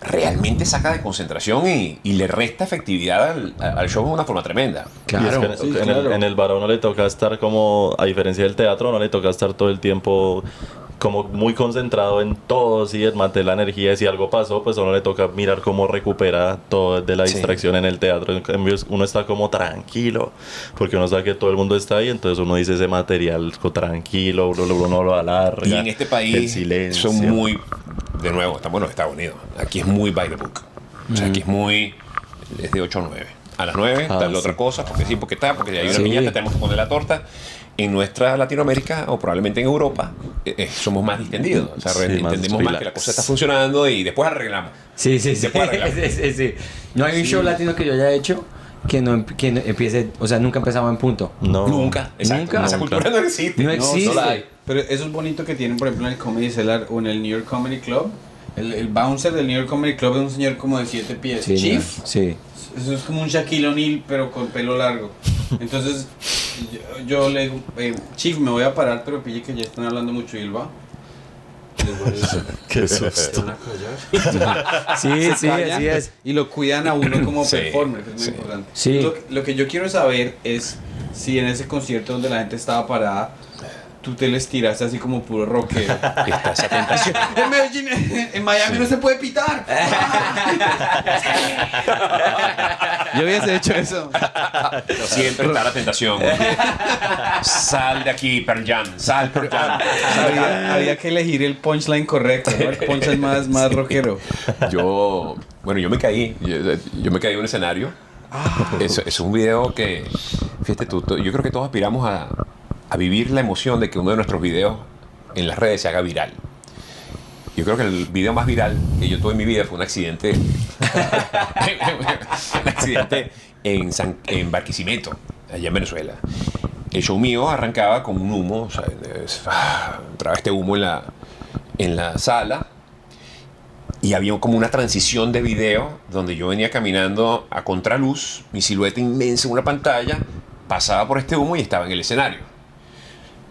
realmente saca de concentración y, y le resta efectividad al, al show de una forma tremenda. Y es que en, Sí, en claro. el, en el bar a uno le toca estar como, a diferencia del teatro, no le toca estar todo el tiempo como muy concentrado en todo, sí, el mantener la energía. y Si algo pasó, pues a uno le toca mirar cómo recupera todo de la Sí. distracción en el teatro. En cambio, uno está como tranquilo, porque uno sabe que todo el mundo está ahí, entonces uno dice ese material tranquilo, uno, uno lo alarga. Y en este el país silencio. son muy, de nuevo, estamos en los Estados Unidos. Aquí es muy by the book. O sea, aquí es muy, es de 8 a 9. A las 9 Ah, tal sí. otra cosa, porque sí, porque está, porque hay una Sí. piñata, tenemos que poner la torta. En nuestra Latinoamérica, o probablemente en Europa, eh, eh, somos más distendidos. O sea, Sí, más entendemos más relax. que la cosa está funcionando y después arreglamos. Sí, sí, sí. Sí, sí, sí. No hay un show latino que yo haya hecho que no, que no empiece, o sea, nunca empezaba en punto. No. Nunca. Exacto. Nunca. Esa Nunca. cultura no existe. No No, existe. la hay. Pero eso es bonito que tienen, por ejemplo, en el Comedy Cellar o en el New York Comedy Club. El, el bouncer del New York Comedy Club es un señor como de 7 pies. Sí, Chief. no, Sí. Eso es como un Shaquille O'Neal, pero con pelo largo. Entonces, yo, yo le digo, eh, Chief, me voy a parar, pero pille que ya están hablando mucho y él va. Qué "¿Se susto. van a callar?". Sí, sí, así es. Y lo cuidan a uno como Sí, performer, que es muy sí. importante. Sí. Lo, lo que yo quiero saber es si en ese concierto donde la gente estaba parada, tú te les tiraste así como puro rockero. Está esa tentación. en Medellín, en Miami no se puede pitar. Yo hubiese hecho eso. Siempre está la tentación. Sal de aquí, Pearl Jam. Sal, Pearl Jam. Había, había que elegir el punchline correcto, ¿no? El punchline más, más rockero. Yo, bueno, yo me caí. Yo, yo me caí en un escenario. Eso es un video que, fíjate tú- yo creo que todos aspiramos a, a vivir la emoción de que uno de nuestros videos en las redes se haga viral. Yo creo que el video más viral que yo tuve en mi vida fue un accidente. un accidente en, San, en Barquisimeto, allá en Venezuela. El show mío arrancaba con un humo, o es- ah, entraba este humo en la, en la sala y había como una transición de video donde yo venía caminando a contraluz, mi silueta inmensa en una pantalla, pasaba por este humo y estaba en el escenario.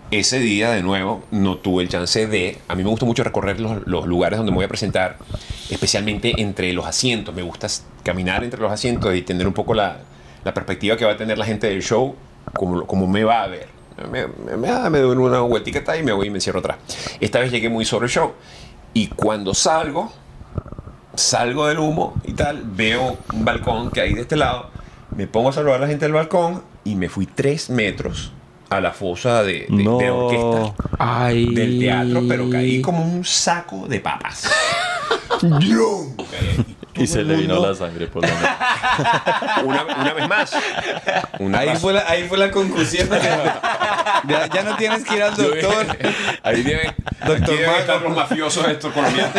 Ese día, de nuevo, no tuve el chance de... A mí me gusta mucho recorrer los, lugares donde me voy a presentar, especialmente entre los asientos. Me gusta caminar entre los asientos y tener un poco la, perspectiva que va a tener la gente del show, como, me va a ver. Me, me, me da- me doy una vueltica y me voy y me encierro atrás. Esta vez llegué muy sobre el show. Y cuando salgo, salgo del humo y tal, veo un balcón que hay de este lado, me pongo a saludar a la gente del balcón y me fui tres metros a la fosa de, de- No. de orquesta Ay. del teatro, pero caí como un saco de papas. Y se le vino la sangre por la nariz. Una, una vez más. Una Ahí fue la, ahí fue la conclusión. ya, ya no tienes que ir al doctor. Ahí deben, Doctor aquí deben estar los mafiosos estos colombianos.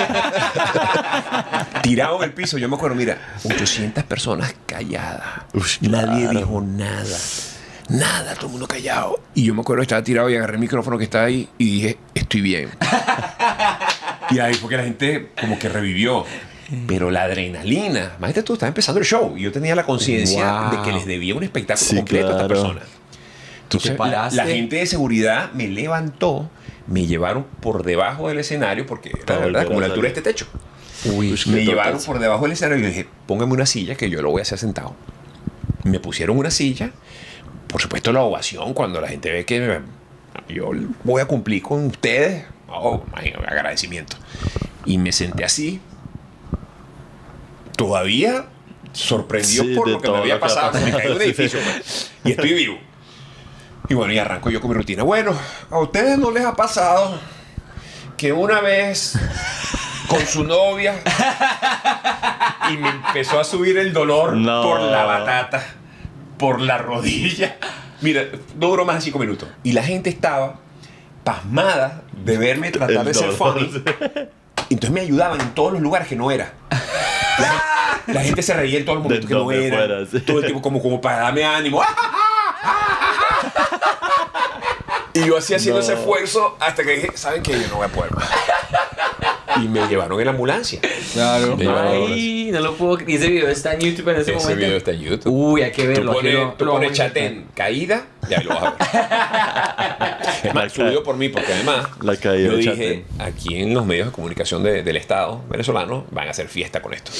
Tirado en el piso, yo me acuerdo, mira, 800 personas calladas. Nadie claro. dijo nada. Nada, todo el mundo callado. Y yo me acuerdo, estaba tirado y agarré el micrófono que estaba ahí y dije, estoy bien. y ahí fue que la gente como que revivió. Pero la adrenalina, imagínate tú, estaba empezando el show y yo tenía la conciencia Wow. de que les debía un espectáculo Sí, completo a esta persona. Entonces, la, gente de seguridad me levantó, me llevaron por debajo del escenario, porque era verdad, como la altura de este techo. Uy, Me llevaron por debajo del escenario y le dije, póngame una silla que yo lo voy a hacer sentado. Me pusieron una silla, por supuesto la ovación, cuando la gente ve que yo voy a cumplir con ustedes, oh, agradecimiento. Y me senté así, todavía sorprendido Sí, por lo que me había pasado, me caí de un edificio pues, y estoy vivo. Y bueno, y arranco yo con mi rutina. Bueno, a ustedes no les ha pasado que una vez con su novia y me empezó a subir el dolor No. por la batata, por la rodilla. Mira, no duró más de cinco minutos. Y la gente estaba pasmada de verme tratar de ser funny. Entonces me ayudaban en todos los lugares que no era. La gente se reía en todo el momento De que no era. fuera, sí. Todo el tiempo como, como para darme ánimo. Y yo así haciendo No. ese esfuerzo hasta que dije, ¿saben qué? Yo no voy a poder más. Y me llevaron en la ambulancia. Claro. Ay, no lo puedo creer. Y ese video está en YouTube en ese, Ese momento. video está en YouTube. Uy, hay que verlo. pones, lo- tú lo pones Chaten caída y ahí lo vas a ver. es más, subido por mí, porque además La caída yo dije, aquí en los medios de comunicación de- del Estado venezolano van a hacer fiesta con esto.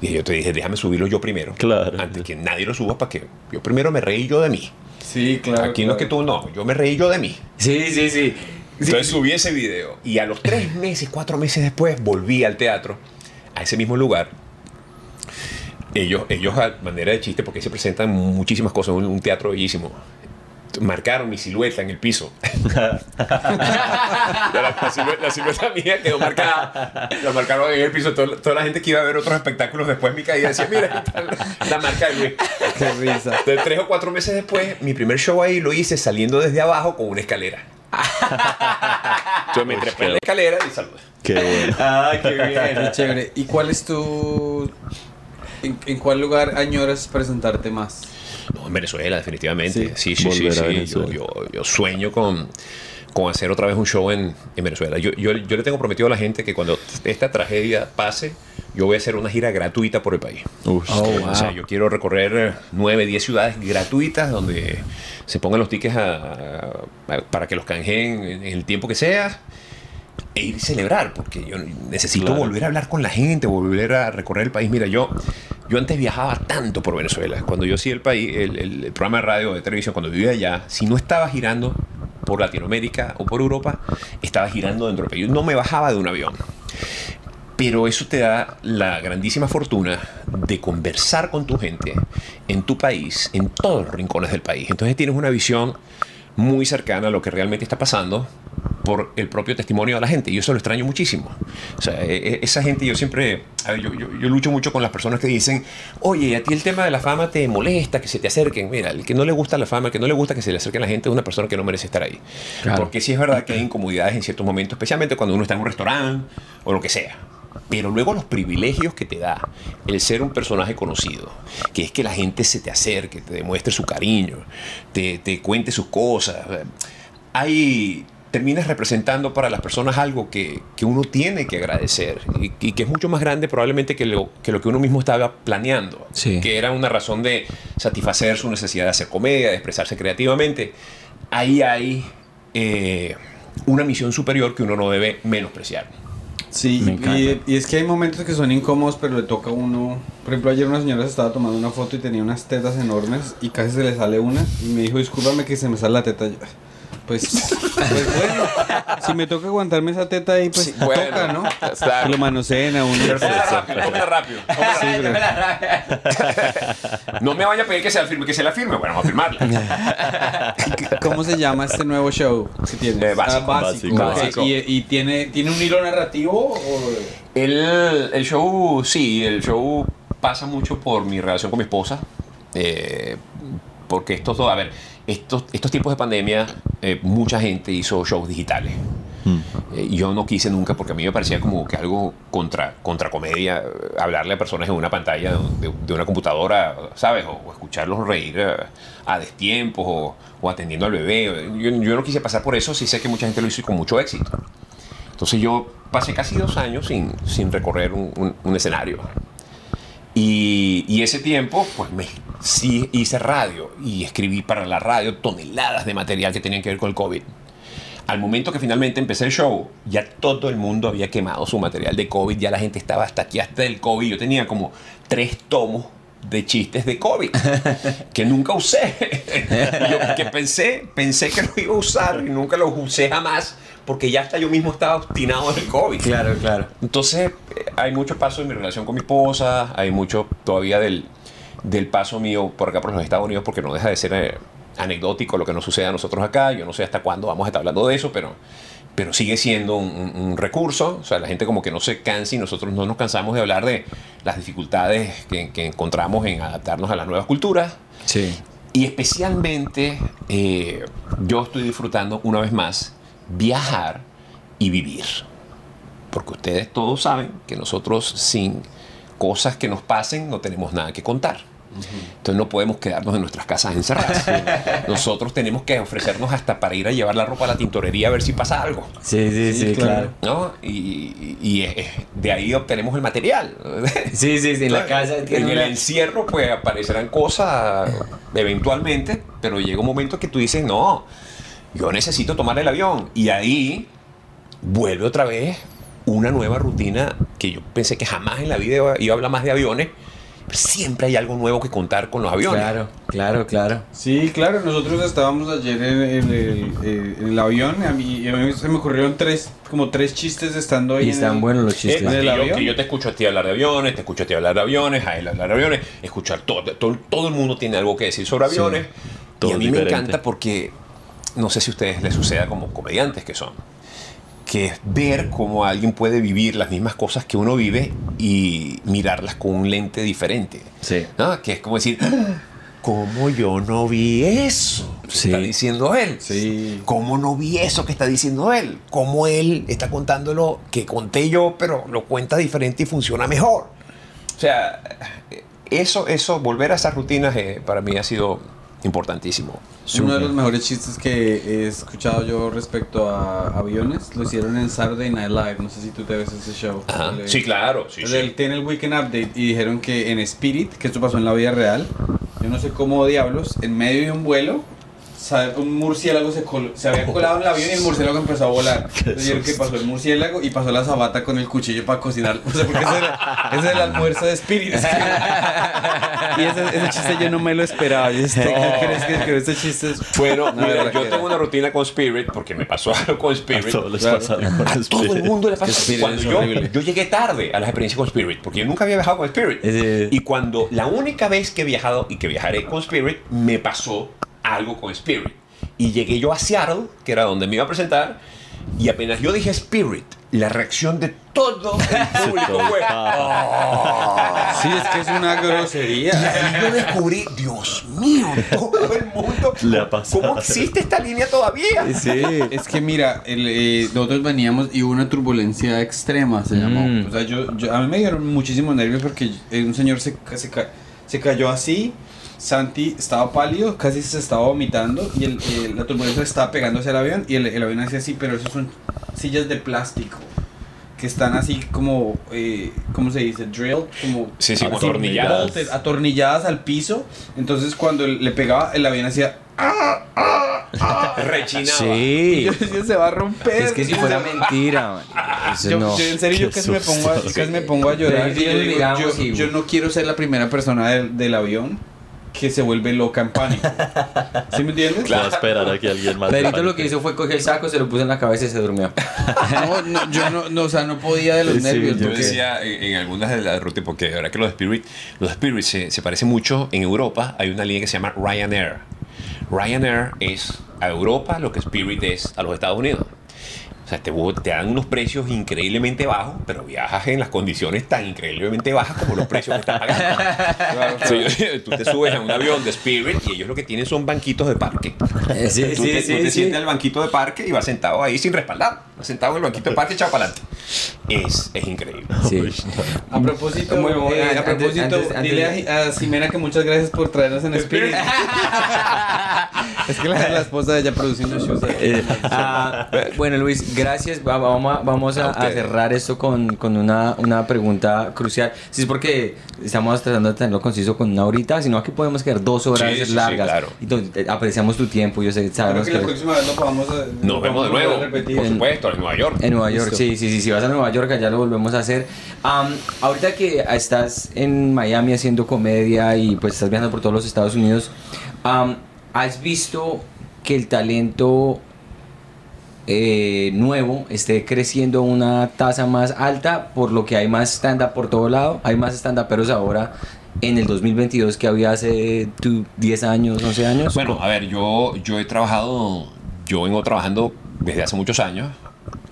Dije, yo te dije, déjame subirlo yo primero. Claro. Antes que nadie lo suba para que yo primero me reí yo de mí. Sí, claro. aquí no es que tú no, yo me reí yo de mí. Sí, sí, sí. Entonces subí ese video y a los tres meses, cuatro meses después volví al teatro, a ese mismo lugar. Ellos, ellos a manera de chiste, porque se presentan muchísimas cosas, un, un teatro bellísimo. Marcaron mi silueta en el piso. la, la silueta, la silueta mía quedó marcada. La marcaron en el piso. Toda, toda la gente que iba a ver otros espectáculos después de mi caída decía, mira, la, la marca de Luis. Qué risa. De tres o cuatro meses después, mi primer show ahí lo hice saliendo desde abajo con una escalera. Entonces me trepé qué en la escalera y saludé. Qué bueno. Ah, qué Qué bien. chévere. ¿Y cuál es tu. En, en cuál lugar añoras presentarte más? No, en Venezuela, definitivamente. Sí, sí, sí. sí, a Yo, yo, yo sueño con, con hacer otra vez un show en, en Venezuela. Yo, yo, yo le tengo prometido a la gente que cuando esta tragedia pase, yo voy a hacer una gira gratuita por el país. Ush, Oh, wow. O sea, yo quiero recorrer eh, nueve, diez ciudades gratuitas donde se pongan los tickets a- a- para que los canjeen en el tiempo que sea e ir a celebrar, porque yo necesito Claro. volver a hablar con la gente, volver a recorrer el país. Mira, yo, yo antes viajaba tanto por Venezuela. Cuando yo hacía el país, el, el- el programa de radio de televisión, cuando vivía allá, si no estaba girando, por Latinoamérica o por Europa, estaba girando dentro del país. Yo no me bajaba de un avión. Pero eso te da la grandísima fortuna de conversar con tu gente en tu país, en todos los rincones del país. Entonces tienes una visión muy cercana a lo que realmente está pasando por el propio testimonio de la gente. Y eso lo extraño muchísimo. O sea, e- e- esa gente, yo siempre, a ver, yo, yo- yo lucho mucho con las personas que dicen, oye, a ti el tema de la fama te molesta, que se te acerquen. Mira, el que no le gusta la fama, el que no le gusta que se le acerquen a la gente es una persona que no merece estar ahí. Claro. Porque sí es verdad que hay incomodidades en ciertos momentos, especialmente cuando uno está en un restaurante o lo que sea. Pero luego los privilegios que te da el ser un personaje conocido, que es que la gente se te acerque, te demuestre su cariño, te, te cuente sus cosas. Hay, terminas representando para las personas algo que, que uno tiene que agradecer y, y que es mucho más grande probablemente que lo, que lo que uno mismo estaba planeando, Sí. que era una razón de satisfacer su necesidad de hacer comedia, de expresarse creativamente. Ahí hay eh, una misión superior que uno no debe menospreciar. Sí, y, y es que hay momentos que son incómodos, pero le toca a uno. Por ejemplo, ayer una señora se estaba tomando una foto y tenía unas tetas enormes y casi se le sale una. Y me dijo, discúlpame que se me sale la teta. Pues, pues bueno, si me toca aguantarme esa teta ahí, pues Sí, bueno, toca, ¿no? claro. Que lo manoseen a uno. Cómela rápido, rápido. pero- No me vaya a pedir que se la firme, que se la firme. Bueno, vamos a firmarla. ¿Cómo se llama este nuevo show que tiene? Eh, básico. Básico. Ok, Básico. ¿Y, y tiene, tiene un hilo narrativo? O... El, el show, sí, el show pasa mucho por mi relación con mi esposa. eh, porque estos dos, a ver, estos, estos tiempos de pandemia, eh, mucha gente hizo shows digitales. Eh, yo no quise nunca porque a mí me parecía como que algo contra, contra comedia, eh, hablarle a personas en una pantalla de, de una computadora, ¿sabes? O, o escucharlos reír a destiempos o, o atendiendo al bebé. Yo, yo no quise pasar por eso, sí sé que mucha gente lo hizo y con mucho éxito. Entonces yo pasé casi dos años sin, sin recorrer un, un- un escenario. Y, y ese tiempo, pues me, sí hice radio y escribí para la radio toneladas de material que tenían que ver con el COVID. Al momento que finalmente empecé el show, ya todo el mundo había quemado su material de COVID, ya la gente estaba hasta aquí, hasta el COVID. Yo tenía como tres tomos de chistes de COVID que nunca usé. Yo que pensé, pensé que lo iba a usar y nunca los usé jamás porque ya hasta yo mismo estaba obstinado del COVID. Claro, claro. Entonces, eh, hay mucho paso en mi relación con mi esposa, hay mucho todavía del, del paso mío por acá por los Estados Unidos, porque no deja de ser eh, anecdótico lo que nos sucede a nosotros acá. Yo no sé hasta cuándo vamos a estar hablando de eso, pero, pero sigue siendo un, un- un recurso. O sea, la gente como que no se cansa y nosotros no nos cansamos de hablar de las dificultades que, que encontramos en adaptarnos a las nuevas culturas. Sí. Y especialmente eh, yo estoy disfrutando una vez más viajar y vivir. Porque ustedes todos saben que nosotros sin cosas que nos pasen no tenemos nada que contar. Entonces no podemos quedarnos en nuestras casas encerradas. Nosotros tenemos que ofrecernos hasta para ir a llevar la ropa a la tintorería a ver si pasa algo. Sí, sí, sí, Sí, claro. ¿no? Y, y- de ahí obtenemos el material. Sí, sí, sí, en la casa En el encierro, pues aparecerán cosas eventualmente, pero llega un momento que tú dices, no, yo necesito tomar el avión. Y ahí vuelve otra vez una nueva rutina que yo pensé que jamás en la vida iba, iba a hablar más de aviones. Pero siempre hay algo nuevo que contar con los aviones. Claro, claro, claro. Sí, claro, nosotros estábamos ayer en, en el, eh, en el avión a mí, y a mí se me ocurrieron tres, como tres chistes estando ahí. Y en están el- buenos los Eh, chistes. ¿En el que, yo, avión? que yo te escucho a ti hablar de aviones, te escucho a ti hablar de aviones, a él hablar de aviones, escuchar todo, todo, todo el mundo tiene algo que decir sobre aviones. y todo a mí me encanta porque no sé si a ustedes les suceda como comediantes que son, que es ver cómo alguien puede vivir las mismas cosas que uno vive y mirarlas con un lente diferente. Sí. ¿no? Que es como decir, "Ah, ¿cómo yo no vi eso que Sí. está diciendo él? Sí. ¿Cómo no vi eso que está diciendo él? ¿Cómo él está contándolo que conté yo, pero lo cuenta diferente y funciona mejor? O sea, eso, eso, volver a esas rutinas eh, para mí ha sido importantísimo. Uno de los mejores chistes que he escuchado yo respecto a aviones lo hicieron en Saturday Night Live. No sé si tú te ves ese show. Ajá. El- Sí, claro. Sí, sí. el- Tiene el Weekend Update y dijeron que en Spirit, que esto pasó en la vida real, yo no sé cómo diablos, en medio de un vuelo un murciélago se, col- se había colado en el avión y el murciélago empezó a volar. Entonces yo creo que pasó el murciélago y pasó la sabata con el cuchillo para cocinar. O sea, porque ese era, ese era el almuerzo de Spirit. Es que- y ese, ese chiste yo no me lo esperaba. Yo este, ¿crees que, que ese chiste es Bueno, Una mira, yo tengo una rutina con Spirit porque me pasó algo con A Spirit. todos les Claro. pasa algo con A todo el mundo le pasa. Spirit Cuando es yo, yo llegué tarde a las experiencias con Spirit, porque yo nunca había viajado con Spirit. Y cuando la única vez que he viajado y que viajaré con Spirit, me pasó algo con Spirit. Y llegué yo a Seattle, que era donde me iba a presentar, y apenas yo dije Spirit, la reacción de todo el público fue. "Oh". Sí, es que es una Y grosería. ahí yo descubrí, Dios mío, todo el mundo. Le ha pasado. ¿Cómo existe esta línea todavía? Sí. Es que mira, el, eh, nosotros veníamos y hubo una turbulencia extrema, se llamó. Mm. O sea, yo, yo- a mí me dieron muchísimos nervios porque un señor se, se, se cayó así. Santi estaba pálido, casi se estaba vomitando y el, eh, la turbulencia le estaba pegando hacia el avión y el, el avión hacía así, pero esos son sillas de plástico que están así como, eh, ¿cómo se dice? Drilled, como Sí, sí, como atornilladas. atornilladas al piso. Entonces cuando le pegaba el avión hacía... Rechinaba. Y Sí. yo decía, se va a romper. Es que si fuera mentira, Yo, no. yo en serio yo Qué casi me, pongo a, casi me pongo a llorar. Sí, y yo, digo, yo- yo no quiero ser la primera persona del, del avión que se vuelve loca en pánico. ¿Sí me entiendes? A esperar a que alguien más. Pedrito pare. lo que hizo fue coger el saco, se lo puso en la cabeza y se durmió. No, no, yo no, no, o sea, no podía de los Sí, nervios. Yo porque- decía en, en algunas de las rutas, porque de verdad que los Spirit, los Spirit se, se parecen mucho. En Europa hay una línea que se llama Ryanair. Ryanair es a Europa lo que Spirit es a los Estados Unidos. Sea, te, te dan unos precios increíblemente bajos, pero viajas en las condiciones tan increíblemente bajas como los precios que estás pagando. Claro, tú te subes a un avión de Spirit y ellos lo que tienen son banquitos de parque. Eh, Sí, tú te, tú te sientes al banquito de parque y vas sentado ahí sin respaldar. Vas sentado en el banquito de parque echado para adelante. Es, es increíble. Sí. A propósito, Muy bueno, eh, a antes- propósito antes- antes dile a, a Ximena que muchas gracias por traernos en Spirit. es que la, la esposa de ella produciendo shows. Eh, ah, bueno, Luis, gracias. Va- Vamos a, vamos a, A a cerrar esto con, con una, una pregunta crucial. Si es porque estamos tratando de tenerlo conciso con una horita, sino que podemos quedar dos horas Sí, sí, sí, largas. claro. Y to- eh, apreciamos tu tiempo. Yo sé, sabemos que la que próxima vez lo podamos eh, Nos vemos de nuevo, repetir. por supuesto, en Nueva York. En Nueva York, sí, sí, sí. Si vas a Nueva York, allá lo volvemos a hacer. Am, ahorita que estás en Miami haciendo comedia y pues estás viajando por todos los Estados Unidos, am, ¿has visto que el talento eh, nuevo esté creciendo a una tasa más alta por lo que hay más stand-up por todo lado? Hay más stand-uperos ahora en el 2022 que había hace tu, 10 años, 11 años. Bueno, a ver, yo, yo he trabajado, yo vengo trabajando desde hace muchos años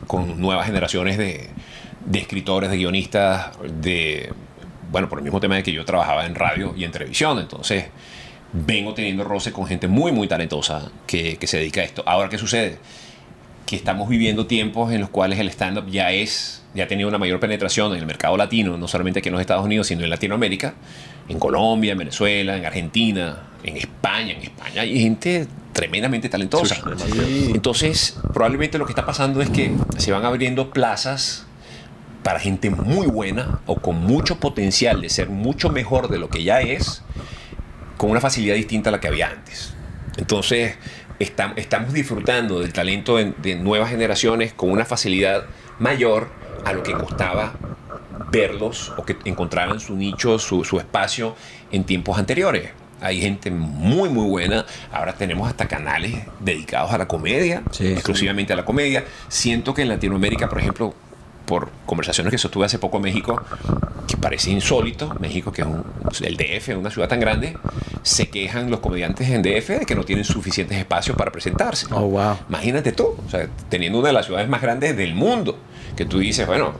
con nuevas generaciones de, escritores, de guionistas, de, bueno, por el mismo tema de que yo trabajaba en radio y en televisión, entonces vengo teniendo roce con gente muy, muy talentosa que, que se dedica a esto. Ahora, ¿qué sucede? que estamos viviendo tiempos en los cuales el stand-up ya es, ya ha tenido una mayor penetración en el mercado latino, no solamente aquí en los Estados Unidos, sino en Latinoamérica, en Colombia, en Venezuela, en Argentina, en España. En España hay gente tremendamente talentosa. Sí. Entonces, probablemente lo que está pasando es que se van abriendo plazas para gente muy buena o con mucho potencial de ser mucho mejor de lo que ya es, con una facilidad distinta a la que había antes. Entonces, estam- estamos disfrutando del talento de, de nuevas generaciones con una facilidad mayor a lo que costaba verlos o que encontraran su nicho, su, su espacio en tiempos anteriores. Hay gente muy, muy buena. Ahora tenemos hasta canales dedicados a la comedia, Sí, exclusivamente a la comedia. Siento que en Latinoamérica, por ejemplo, por conversaciones que sostuve hace poco en México, que parece insólito, México que es un- el DF, una ciudad tan grande, se quejan los comediantes en DF de que no tienen suficientes espacios para presentarse. Oh, wow. Imagínate tú, o sea, teniendo una de las ciudades más grandes del mundo, que tú dices, bueno,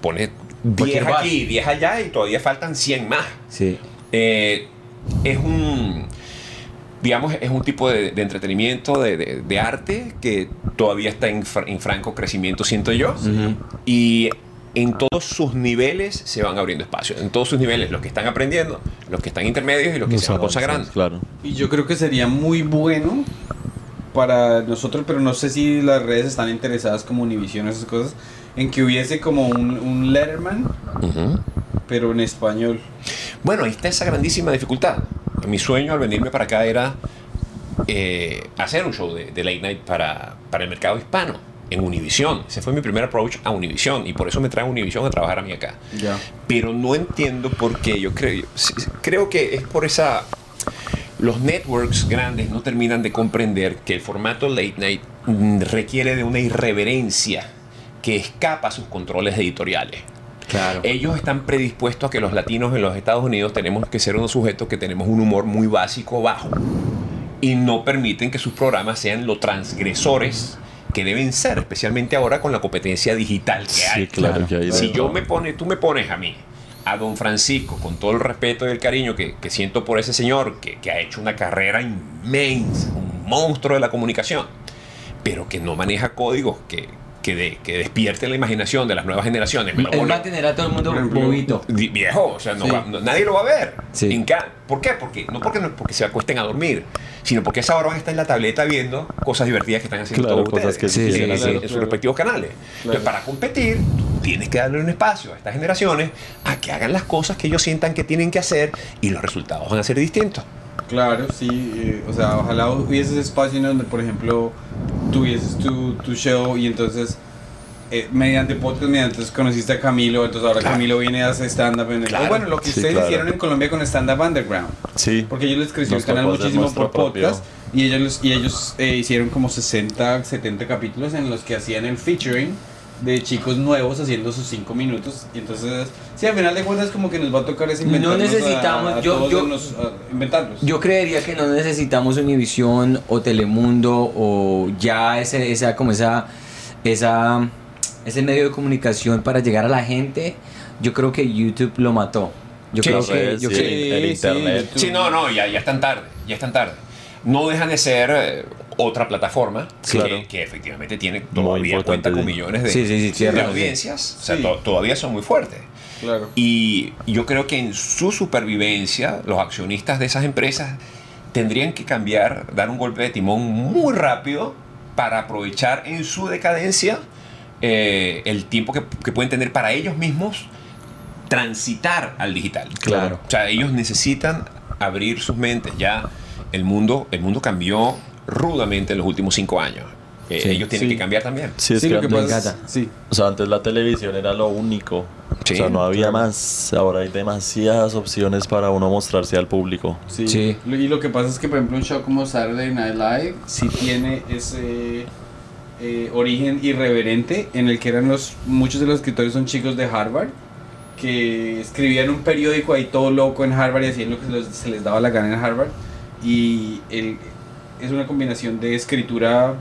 pone 10 Cualquier bar. aquí, 10 allá y todavía faltan 100 más. Sí. Eh, es un digamos es un tipo de, de entretenimiento de, de- de arte que todavía está en, fr- en franco crecimiento siento yo. Y en todos sus niveles se van abriendo espacios. En todos sus niveles los que están aprendiendo los que están intermedios y los que se van consagrando. Claro. Y yo creo que sería muy bueno para nosotros, pero no sé si las redes están interesadas como Univision, esas cosas, en que hubiese como un, un Letterman, pero en español. Bueno, ahí está esa grandísima dificultad. Mi sueño al venirme para acá era eh, hacer un show de, de late night para, para el mercado hispano en Univision. Ese fue mi primer approach a Univision y por eso me trae Univision a trabajar a mí acá. Pero no entiendo por qué. Yo creo, creo que es por esa. Los networks grandes no terminan de comprender que el formato late night requiere de una irreverencia que escapa a sus controles editoriales. Claro. Ellos están predispuestos a que los latinos en los Estados Unidos tenemos que ser unos sujetos que tenemos un humor muy básico bajo y no permiten que sus programas sean los transgresores que deben ser, especialmente ahora con la competencia digital que Sí, hay. claro que hay. Si yo me pone, tú me pones a mí, a don Francisco, con todo el respeto y el cariño que, que siento por ese señor, que, que ha hecho una carrera inmensa, un monstruo de la comunicación, pero que no maneja códigos que, que, de- que despierten la imaginación de las nuevas generaciones. Me lo Él va a tener a todo el mundo bobito. Viejo, o sea, no Sí. va- no- nadie lo va a ver. Sí. En ca- ¿Por qué? Porque, no porque, no porque se acuesten a dormir, sino porque a esa hora van a estar en la tableta viendo cosas divertidas que están haciendo Claro, todos cosas ustedes que sí en- sus Claro. respectivos canales. Entonces, para competir, tienes que darle un espacio a estas generaciones a que hagan las cosas que ellos sientan que tienen que hacer y los resultados van a ser distintos. Claro, sí, eh, o sea, ojalá hubiese ese espacio en donde, por ejemplo, tuvieses tu, tu show y entonces, eh, mediante podcast, mediante entonces conociste a Camilo, entonces ahora Claro. Camilo viene a hacer stand-up en el... Claro. o bueno, lo que Sí, ustedes claro. hicieron en Colombia con stand-up underground. Sí. Porque ellos les creció el canal muchísimo por propio. podcast y ellos, los- y ellos eh, hicieron como 60, 70 capítulos en los que hacían el featuring de chicos nuevos haciendo sus 5 minutos. Y entonces, sí, al final de cuentas como que nos va a tocar es No inventarnos a- necesitamos- a yo- todos yo- a inventarlos. Yo creería que no necesitamos Univision o Telemundo o ya ese, esa, como esa, esa, ese medio de comunicación para llegar a la gente. Yo creo que YouTube lo mató. Yo Sí, creo sí, que, yo sí. creo- el internet. tú- Sí, no, no, ya, ya están tarde, ya están tarde. No dejan de ser eh, otra plataforma Claro. que, que efectivamente tiene todavía cuenta con millones de, Sí, sí, sí, de tienes razón, audiencias. O sea, to- todavía son muy fuertes. Claro. Y yo creo que en su supervivencia, los accionistas de esas empresas tendrían que cambiar, dar un golpe de timón muy rápido para aprovechar en su decadencia eh, el tiempo que, que pueden tener para ellos mismos transitar al digital. Claro. O sea, ellos necesitan abrir sus mentes. Ya el mundo, el mundo cambió rudamente en los últimos cinco años. Eh, Sí. ellos tienen Sí. que cambiar también. Sí, es sí, que lo que antes, pasa sí. o sea, antes la televisión era lo único. Sí, o sea, no había claro. más. Ahora hay demasiadas opciones para uno mostrarse al público. Sí. Y lo que pasa es que, por ejemplo, un show como Saturday Night Live sí tiene ese eh, origen irreverente en el que eran los muchos de los escritores son chicos de Harvard que escribían un periódico ahí todo loco en Harvard y hacían lo que se les, se les daba la gana en Harvard y el, es una combinación de escritura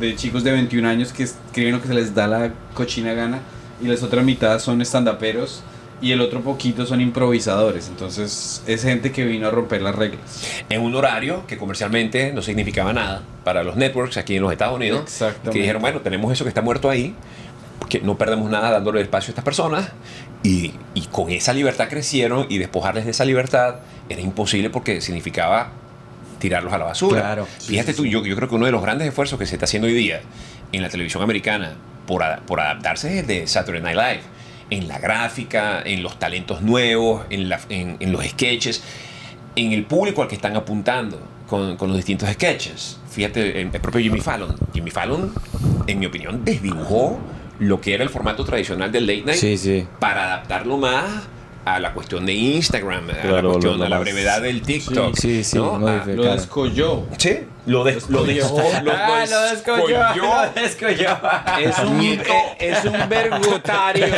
de chicos de 21 años que escriben lo que se les da la cochina gana y las otras mitad son estandaperos y el otro poquito son improvisadores. Entonces es gente que vino a romper las reglas. en un horario que comercialmente no significaba nada para los networks aquí en los Estados Unidos. Exactamente. Que dijeron, bueno, tenemos eso que está muerto ahí, que no perdemos nada dándole espacio a estas personas. Y, y con esa libertad crecieron y despojarles de esa libertad era imposible porque significaba tirarlos a la basura. Claro. Fíjate tú, yo, yo creo que uno de los grandes esfuerzos que se está haciendo hoy día en la televisión americana por, por adaptarse es el de Saturday Night Live. En la gráfica, en los talentos nuevos, en, la- en- en los sketches, en el público al que están apuntando con, con los distintos sketches. Fíjate, el, el propio Jimmy Fallon. Jimmy Fallon, en mi opinión, desdibujó lo que era el formato tradicional del late night Sí, sí. para adaptarlo más a la cuestión de Instagram, a la cuestión lo a la brevedad del TikTok. Sí, sí, ¿no? Lo Claro. descolló. Sí, lo, des, lo, des- lo- lo Ah, lo descolló. descolló. Lo descolló. Es un, es un vergotario.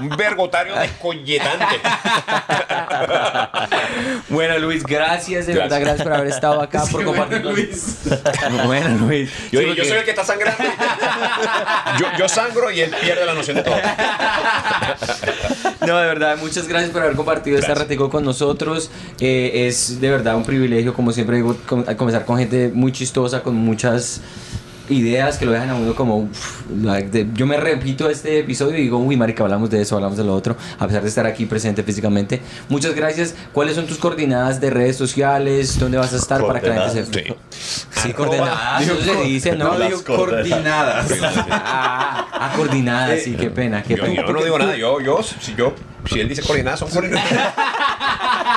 Un vergotario descolletante. Bueno, Luis, gracias, de verdad, Gracias. por haber estado acá, por compartir. Bueno, Luis. Yo, Sí, yo soy el que está sangrando. yo, yo sangro y él pierde la noción de todo. No, de verdad, muchas gracias por haber compartido este Gracias. ratico con nosotros. Eh, es de verdad un privilegio, como siempre digo, comenzar con gente muy chistosa, con muchas ideas que lo dejan a uno como uf, like, de- yo me repito este episodio y digo uy marica hablamos de eso hablamos de lo otro a pesar de estar aquí presente físicamente muchas gracias cuáles son tus coordinadas de redes sociales dónde vas a estar para que la gente se Sí. sí coordenadas eso se dice no, No, digo coordenadas. coordinadas. ah, ah, coordinadas sí qué pena qué Yo, pena yo no digo nada. Yo, yo, si yo, si él dice coordinadas, son coordinadas.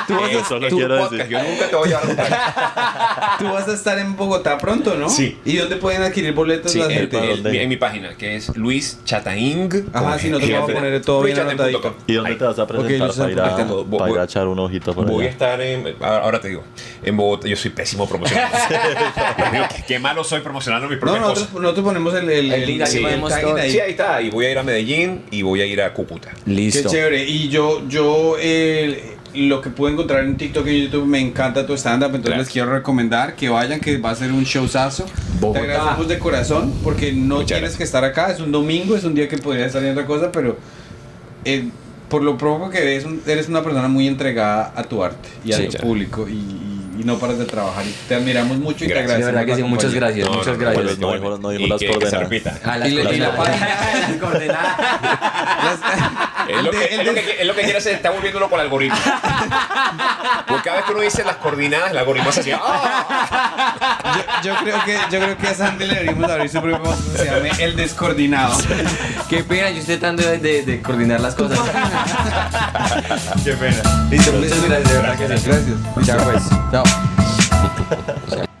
Tú vas a- Eso lo tu quiero podcast, decir. Yo nunca te voy a llevar a. Tú vas a estar en Bogotá pronto, ¿no? Sí. ¿Y dónde pueden adquirir boletos Sí, la en, gente? ¿para en- dónde? en mi página, que es Luis Chataing. Ajá, sí, nosotros vamos a poner todo bien anotadito. ¿Y dónde Ahí. te vas a presentar Luis, para, ir a. Voy- para ir a echar un ojito por Voy a allá? estar en. ahora te digo. En Bogotá. Yo soy pésimo promocionando. Qué, qué malo soy promocionando mis No, propias nosotros, cosas. nosotros ponemos el, el, El link, ahí sí, ahí. Sí, ahí está. Y voy a ir a Medellín y voy a ir a Cúcuta. Qué Listo. chévere. Y yo, yo eh, lo que pude encontrar en TikTok y en YouTube, me encanta tu stand-up. Entonces Gracias. les quiero recomendar que vayan, que va a ser un showzazo. Bogotá. Te agradecemos de corazón porque no Muchas tienes gracias. que estar acá. Es un domingo, es un día que podría estar haciendo otra cosa, pero eh, por lo propio que eres, eres una persona muy entregada a tu arte y a Sí, tu claro. público. Y, y- no paras de trabajar. Y te admiramos mucho y te Gracias. De agradecemos. verdad que sí, muchas gracias, No, muchas no, gracias. no dijo- no dijo Y las se coordenadas. Ah, las coordenadas. Es lo, que, es, lo que, es lo que quiere hacer, está volviéndolo con el algoritmo. Porque cada vez que uno dice las coordenadas, el algoritmo hace así. ¡ah! Yo, yo creo que, yo creo que a Sandy le deberíamos abrir su propio que se llame El Descoordinado. Qué pena, yo estoy tratando de, de- de coordinar las cosas. Qué pena. Listo, muchas gracias, de verdad que sí. Gracias. Chao, pues. Chao. ハハハハ。